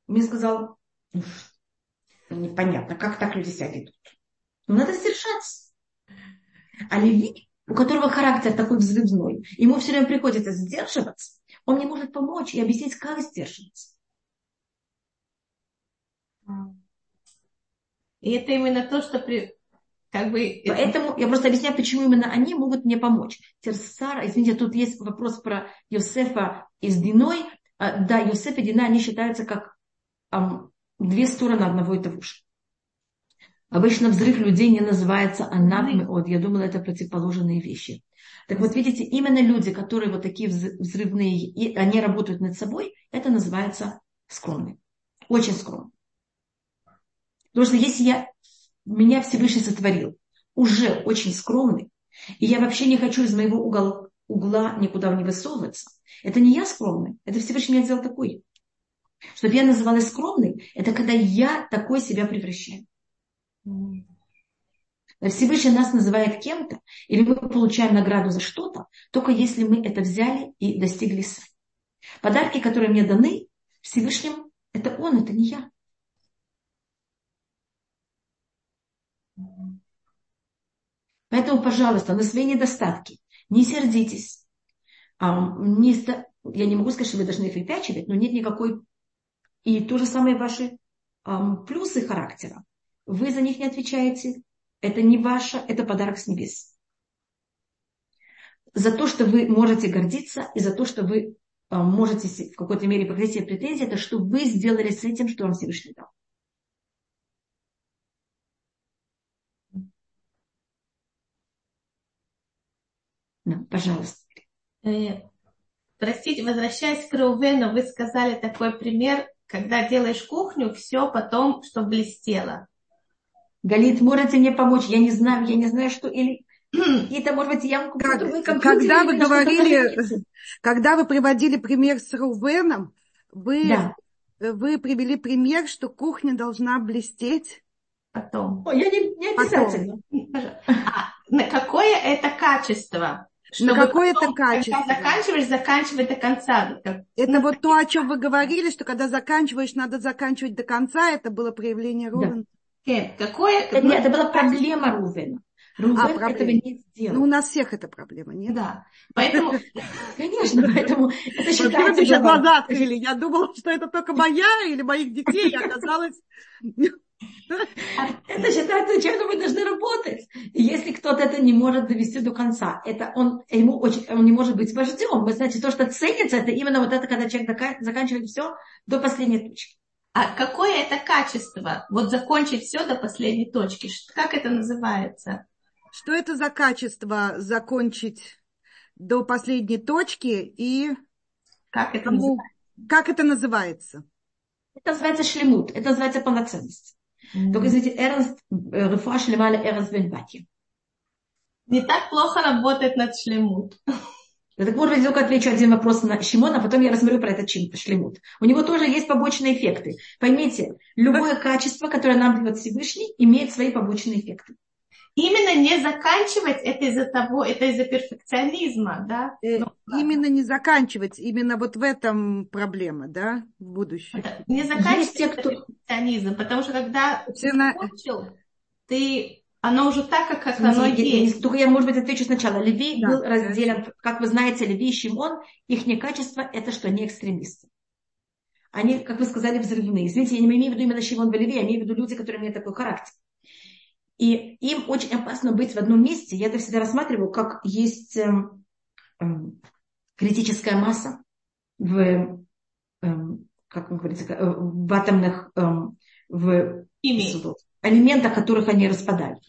Мне сказал, ну, непонятно, как так люди себя ведут. Но надо сдержаться. А Леви, у которого характер такой взрывной, ему все время приходится сдерживаться, он не может помочь и объяснить, как сдерживаться. И это именно то, что при... как бы... Поэтому я просто объясняю, почему именно они могут мне помочь. Терсара, извините, тут есть вопрос про Йосефа из Диной. А, да, Йосеф и Дина, они считаются как um, две стороны одного и того же. Обычно взрыв людей не называется анатмеот. Я думала, это противоположные вещи. Так вот, видите, именно люди, которые вот такие взрывные, и они работают над собой, это называется скромный. Очень скромный. Потому что если я, меня Всевышний сотворил, уже очень скромный, и я вообще не хочу из моего угла, угла никуда не высовываться, это не я скромный, это Всевышний меня сделал такой. Чтобы я называлась скромной, это когда я такой себя превращаю. Всевышний нас называет кем-то, или мы получаем награду за что-то, только если мы это взяли и достигли сами. Подарки, которые мне даны Всевышним, это он, это не я. Поэтому, пожалуйста, на свои недостатки не сердитесь. А, я не могу сказать, что вы должны их выпячивать, но нет никакой... И то же самое ваши а, плюсы характера. Вы за них не отвечаете. Это не ваше, это подарок с небес. За то, что вы можете гордиться, и за то, что вы а, можете в какой-то мере покрыть себе претензии, это что вы сделали с этим, что вам Всевышний дал. Да, пожалуйста. Э, простите, возвращаясь к Рувену, вы сказали такой пример, когда делаешь кухню, все потом, что блестело. Галит, можете мне помочь? Я не знаю, я не знаю, что... Или это, может быть, я как, Когда вы говорили, когда вы приводили пример с Рувеном, вы, да. вы привели пример, что кухня должна блестеть. Потом. О, я не, не обязательно. А, на какое это качество? Чтобы на какое это качество? Когда заканчиваешь, заканчивай до конца. Это ну, вот то, о чем вы говорили, что когда заканчиваешь, надо заканчивать до конца. Это было проявление Рувена. Да. Нет, какое... Нет, это была проблема Рувена. Рувен а, проблема. этого не сделал. Ну, у нас всех эта проблема, нет? Да. Поэтому, конечно, поэтому это считается... Вы глаза открыли. Я думала, что это только моя или моих детей. Я оказалась... Это считается, чем мы должны работать. И если кто-то это не может довести до конца, это он, ему очень, он не может быть вождем. Вы знаете, то, что ценится, это именно вот это, когда человек заканчивает все до последней точки. А какое это качество? Вот закончить все до последней точки. Как это называется? Что это за качество закончить до последней точки и как это кому, называется? Как это называется? Это называется шлемут, это называется полноценность. Только, извините, Эрнст, э, Рефуа Шлемаля Эрнст Бенбати. Не так плохо работает над шлемут. Да, так может быть, только отвечу один вопрос на Шимона, а потом я рассмотрю про этот шлемут. У него тоже есть побочные эффекты. Поймите, любое качество, которое нам дает Всевышний, имеет свои побочные эффекты. Именно не заканчивать это из-за того, это из-за перфекционизма, да? Э, ну, именно не заканчивать, именно вот в этом проблема, да, в будущем. Не заканчивать те, кто... перфекционизм, потому что когда ты закончил, ты оно уже так, как, как оно есть. Только я, может быть, отвечу сначала. Леви да. был разделен, как вы знаете, Леви и Шимон, их качество – это что они экстремисты. Они, как вы сказали, взрывные. Извините, я не имею в виду именно Шимон и Леви, я имею в виду люди, которые имеют такой характер. И им очень опасно быть в одном месте. Я это всегда рассматриваю, как есть эм, эм, критическая масса в, эм, как говорится, э, в атомных, в, элементах, которых они распадают.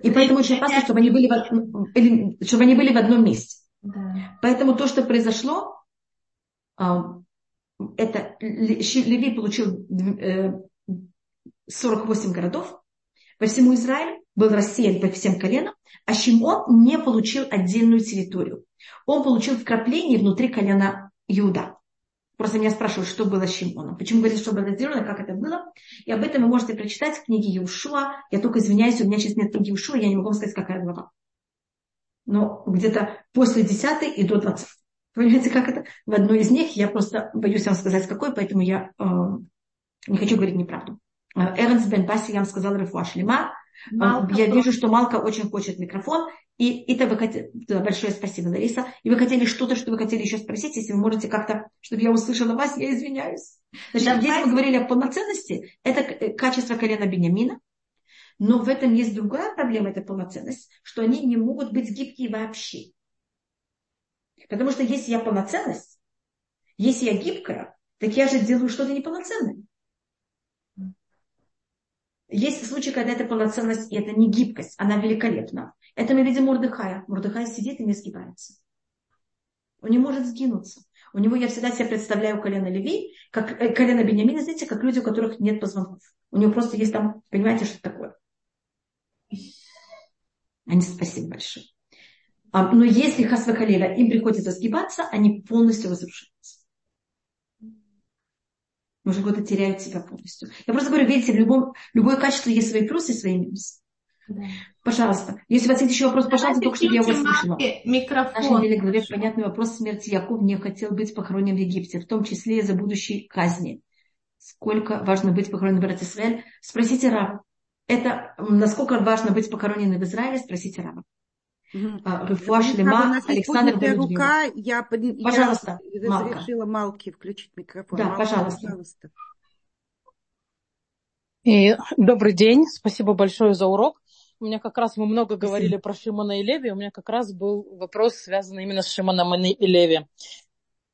И поэтому очень опасно, чтобы они были в, чтобы они были в одном месте. Да. Поэтому то, что произошло, это Леви получил 48 э, городов по всему Израилю, был рассеян по всем коленам, а Шимон не получил отдельную территорию. Он получил вкрапление внутри колена Иуда. Просто меня спрашивают, что было с Шимоном. Почему говорится, что было сделано, как это было. И об этом вы можете прочитать в книге Иушуа. Я только извиняюсь, у меня сейчас нет книги Иушуа, я не могу вам сказать, какая глава. Но где-то после 10 и до 20. Понимаете, как это? В одной из них я просто боюсь вам сказать, какой, поэтому я э, не хочу говорить неправду. Э, Эванс Бен Баси, я вам сказала, Рефуа Шлема. Малка я вижу, что Малка очень хочет микрофон. И это вы хотели, да, большое спасибо, Лариса. И вы хотели что-то, что вы хотели еще спросить, если вы можете как-то, чтобы я услышала вас, я извиняюсь. Значит, Давай. здесь мы говорили о полноценности, это качество колена Бениамина. Но в этом есть другая проблема, это полноценность, что они не могут быть гибкие вообще. Потому что если я полноценность, если я гибкая, так я же делаю что-то неполноценное. Есть случаи, когда это полноценность, и это не гибкость, она великолепна. Это мы видим Мурдыхая. Мурдыхай сидит и не сгибается. Он не может сгинуться. У него, я всегда себе представляю колено Леви, как э, колено Бениамина, знаете, как люди, у которых нет позвонков. У него просто есть там, понимаете, что такое? Они спасибо большое. А, но если Хасвахалеля им приходится сгибаться, они полностью разрушаются. Может, кто-то теряют себя полностью. Я просто говорю, видите, в любом, любое качество есть свои плюсы и свои минусы. Да. Пожалуйста. Если у вас есть еще вопрос, пожалуйста, только чтобы я его слышала. Микрофон. В нашей неделе главе понятный вопрос смерти Яков не хотел быть похоронен в Египте, в том числе из-за будущей казни. Сколько важно быть похороненным в брат Израиль? Спросите Рава. Это насколько важно быть похороненным в Израиле, спросите Рава. Шлема, Александр рука, я, пожалуйста, я разрешила Малки включить микрофон. Да, Малки, пожалуйста. пожалуйста. И добрый день, спасибо большое за урок. У меня как раз мы много говорили про Шимона и Леви, у меня как раз был вопрос, связанный именно с Шимоном и Леви.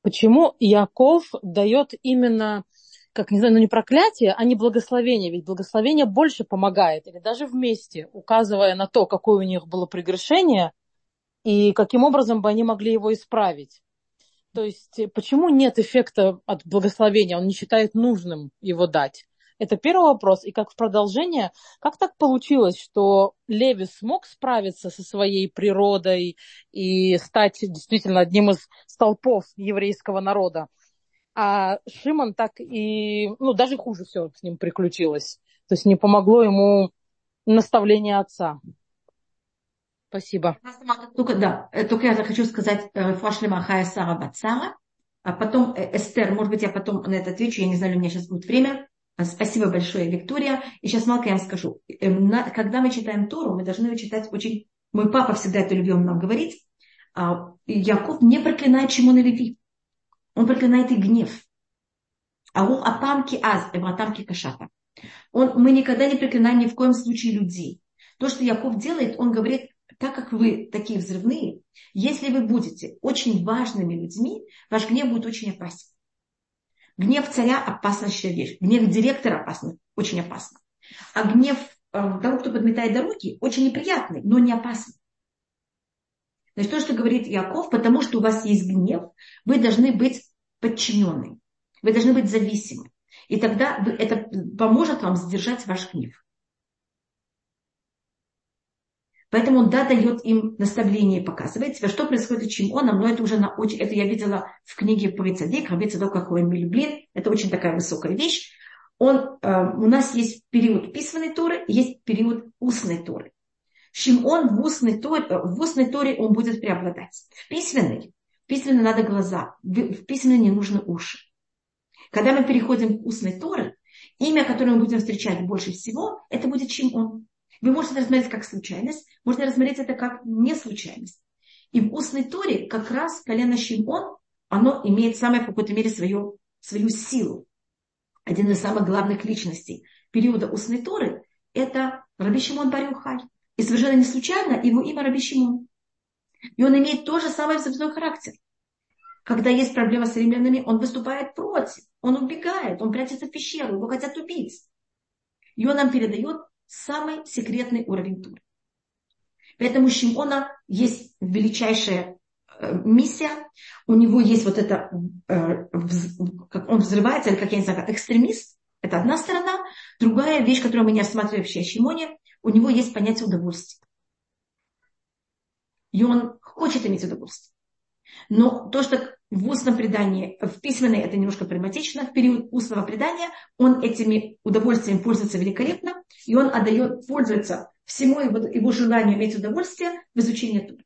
Почему Яков дает именно, как не знаю, ну не проклятие, а не благословение, ведь благословение больше помогает, или даже вместе, указывая на то, какое у них было прегрешение, и каким образом бы они могли его исправить. То есть почему нет эффекта от благословения, он не считает нужным его дать. Это первый вопрос. И как в продолжение, как так получилось, что Леви смог справиться со своей природой и стать действительно одним из столпов еврейского народа? А Шимон так и, ну, даже хуже все с ним приключилось. То есть не помогло ему наставление отца. Спасибо. Только, да, только я хочу сказать э, Фашлема Хая Сара Бацара, а потом э, Эстер, может быть, я потом на это отвечу, я не знаю, у меня сейчас будет время. Спасибо большое, Виктория. И сейчас малко я вам скажу. Когда мы читаем Тору, мы должны ее читать очень... Мой папа всегда это любил нам говорить. А, Яков не проклинает Шимона Леви. Он проклинает и гнев. А он апамки аз, эвратамки кашата. Он, мы никогда не проклинаем ни в коем случае людей. То, что Яков делает, он говорит, так как вы такие взрывные, если вы будете очень важными людьми, ваш гнев будет очень опасен. Гнев царя – опасная вещь. Гнев директора опасный, очень опасно. А гнев э, того, кто подметает дороги, очень неприятный, но не опасный. Значит, то, что говорит Яков, потому что у вас есть гнев, вы должны быть подчинены. Вы должны быть зависимы. И тогда это поможет вам сдержать ваш гнев. Поэтому он, да, дает им наставление и показывает себя, что происходит с Шимоном, но это уже на очень, это я видела в книге Павицадик, Равицадок, какой Милюблин, это очень такая высокая вещь. Он, э, у нас есть период письменной Торы, есть период устной Торы. Шимон в устной, торе, в устной Торе он будет преобладать. В письменной, в письменной надо глаза, в письменной не нужны уши. Когда мы переходим к устной Торы, имя, которое мы будем встречать больше всего, это будет Шимон. Вы можете рассмотреть как случайность, можно рассмотреть это как не случайность. И в устной Торе как раз колено Шимон, оно имеет самое в какой-то мере свою, свою силу. Один из самых главных личностей периода устной Торы – это Раби Шимон Барюхай. И совершенно не случайно его имя Раби Шимон. И он имеет то же самое взрывной характер. Когда есть проблема с римлянами, он выступает против, он убегает, он прячется в пещеру, его хотят убить. И он нам передает самый секретный уровень Туры. Поэтому у Шимона есть величайшая э, миссия, у него есть вот это, э, как он взрывается, или как я не знаю, экстремист, это одна сторона. Другая вещь, которую мы не рассматриваем вообще о Шимоне, у него есть понятие удовольствия. И он хочет иметь удовольствие. Но то, что в устном предании, в письменной это немножко прагматично, в период устного предания он этими удовольствиями пользуется великолепно, и он отдает, пользуется всему его, его желанию иметь удовольствие в изучении Туры.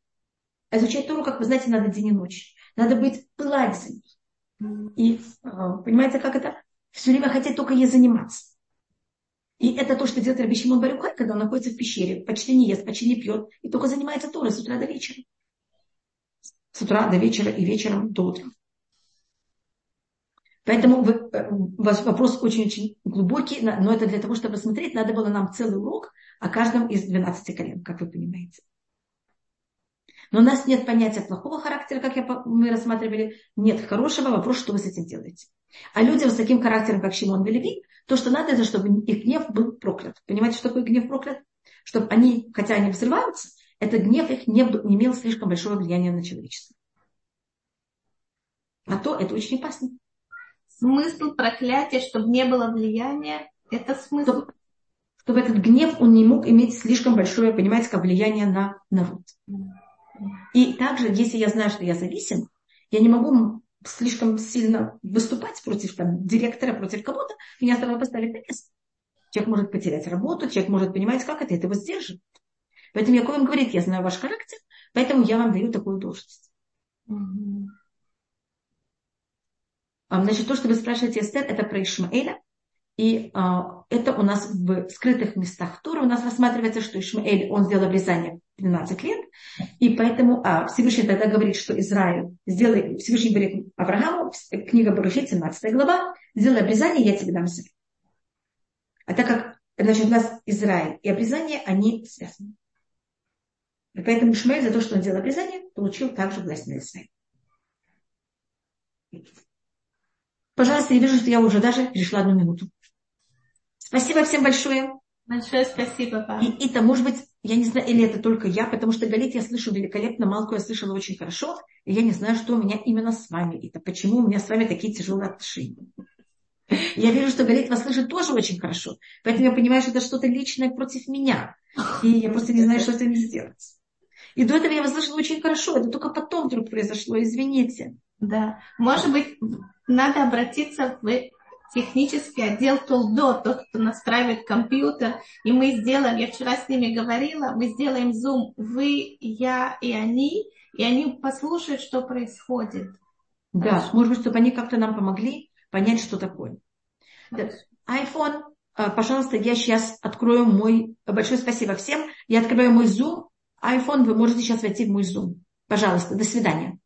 А изучать Туру, как вы знаете, надо день и ночь. Надо быть пылать за ней. И а, понимаете, как это? Все время хотеть только ей заниматься. И это то, что делает Раби Шимон Барюхай, когда он находится в пещере, почти не ест, почти не пьет, и только занимается Торой с утра до вечера с утра до вечера и вечером до утра. Поэтому вы, э, ваш вопрос очень-очень глубокий, но это для того, чтобы смотреть, надо было нам целый урок о каждом из 12 колен, как вы понимаете. Но у нас нет понятия плохого характера, как я, мы рассматривали, нет хорошего, вопрос, что вы с этим делаете. А людям с таким характером, как Шимон Белеви, то, что надо, это чтобы их гнев был проклят. Понимаете, что такое гнев проклят? Чтобы они, хотя они взрываются, этот гнев их не, не имел слишком большого влияния на человечество. А то это очень опасно. Смысл проклятия, чтобы не было влияния, это смысл. Чтобы, чтобы этот гнев, он не мог иметь слишком большое, понимаете, как влияние на народ. И также, если я знаю, что я зависим, я не могу слишком сильно выступать против там, директора, против кого-то, меня сразу поставить на место. Человек может потерять работу, человек может понимать, как это, это его сдерживает. Поэтому Яков им говорит, я знаю ваш характер, поэтому я вам даю такую должность. Mm-hmm. Значит, то, что вы спрашиваете, Эстер, это про Ишмаэля. И а, это у нас в скрытых местах Тура у нас рассматривается, что Ишмаэль, он сделал обрезание 12 лет. И поэтому а, Всевышний тогда говорит, что Израиль, сделай, Всевышний говорит Аврааму, книга Барушит, 17 глава, сделай обрезание, я тебе дам землю. А так как, значит, у нас Израиль и обрезание, они связаны. И поэтому Ишмаэль за то, что он сделал обрезание, получил также власть на Израиль. Пожалуйста, я вижу, что я уже даже перешла одну минуту. Спасибо всем большое. Большое спасибо, папа. И это, может быть, я не знаю, или это только я, потому что Галит я слышу великолепно, Малку я слышала очень хорошо, и я не знаю, что у меня именно с вами. Это почему у меня с вами такие тяжелые отношения. Я вижу, что Галит вас слышит тоже очень хорошо. Поэтому я понимаю, что это что-то личное против меня. И я просто не знаю, что с этим сделать. И до этого я вас слышала очень хорошо. Это только потом вдруг произошло. Извините. Да. Может быть, надо обратиться в технический отдел Толдо, тот, кто настраивает компьютер, и мы сделаем, я вчера с ними говорила, мы сделаем зум, вы, я и они, и они послушают, что происходит. Да, Хорошо. может быть, чтобы они как-то нам помогли понять, что такое. Хорошо. iPhone, э, пожалуйста, я сейчас открою мой... Большое спасибо всем. Я открываю мой Zoom. iPhone, вы можете сейчас войти в мой Zoom. Пожалуйста, до свидания.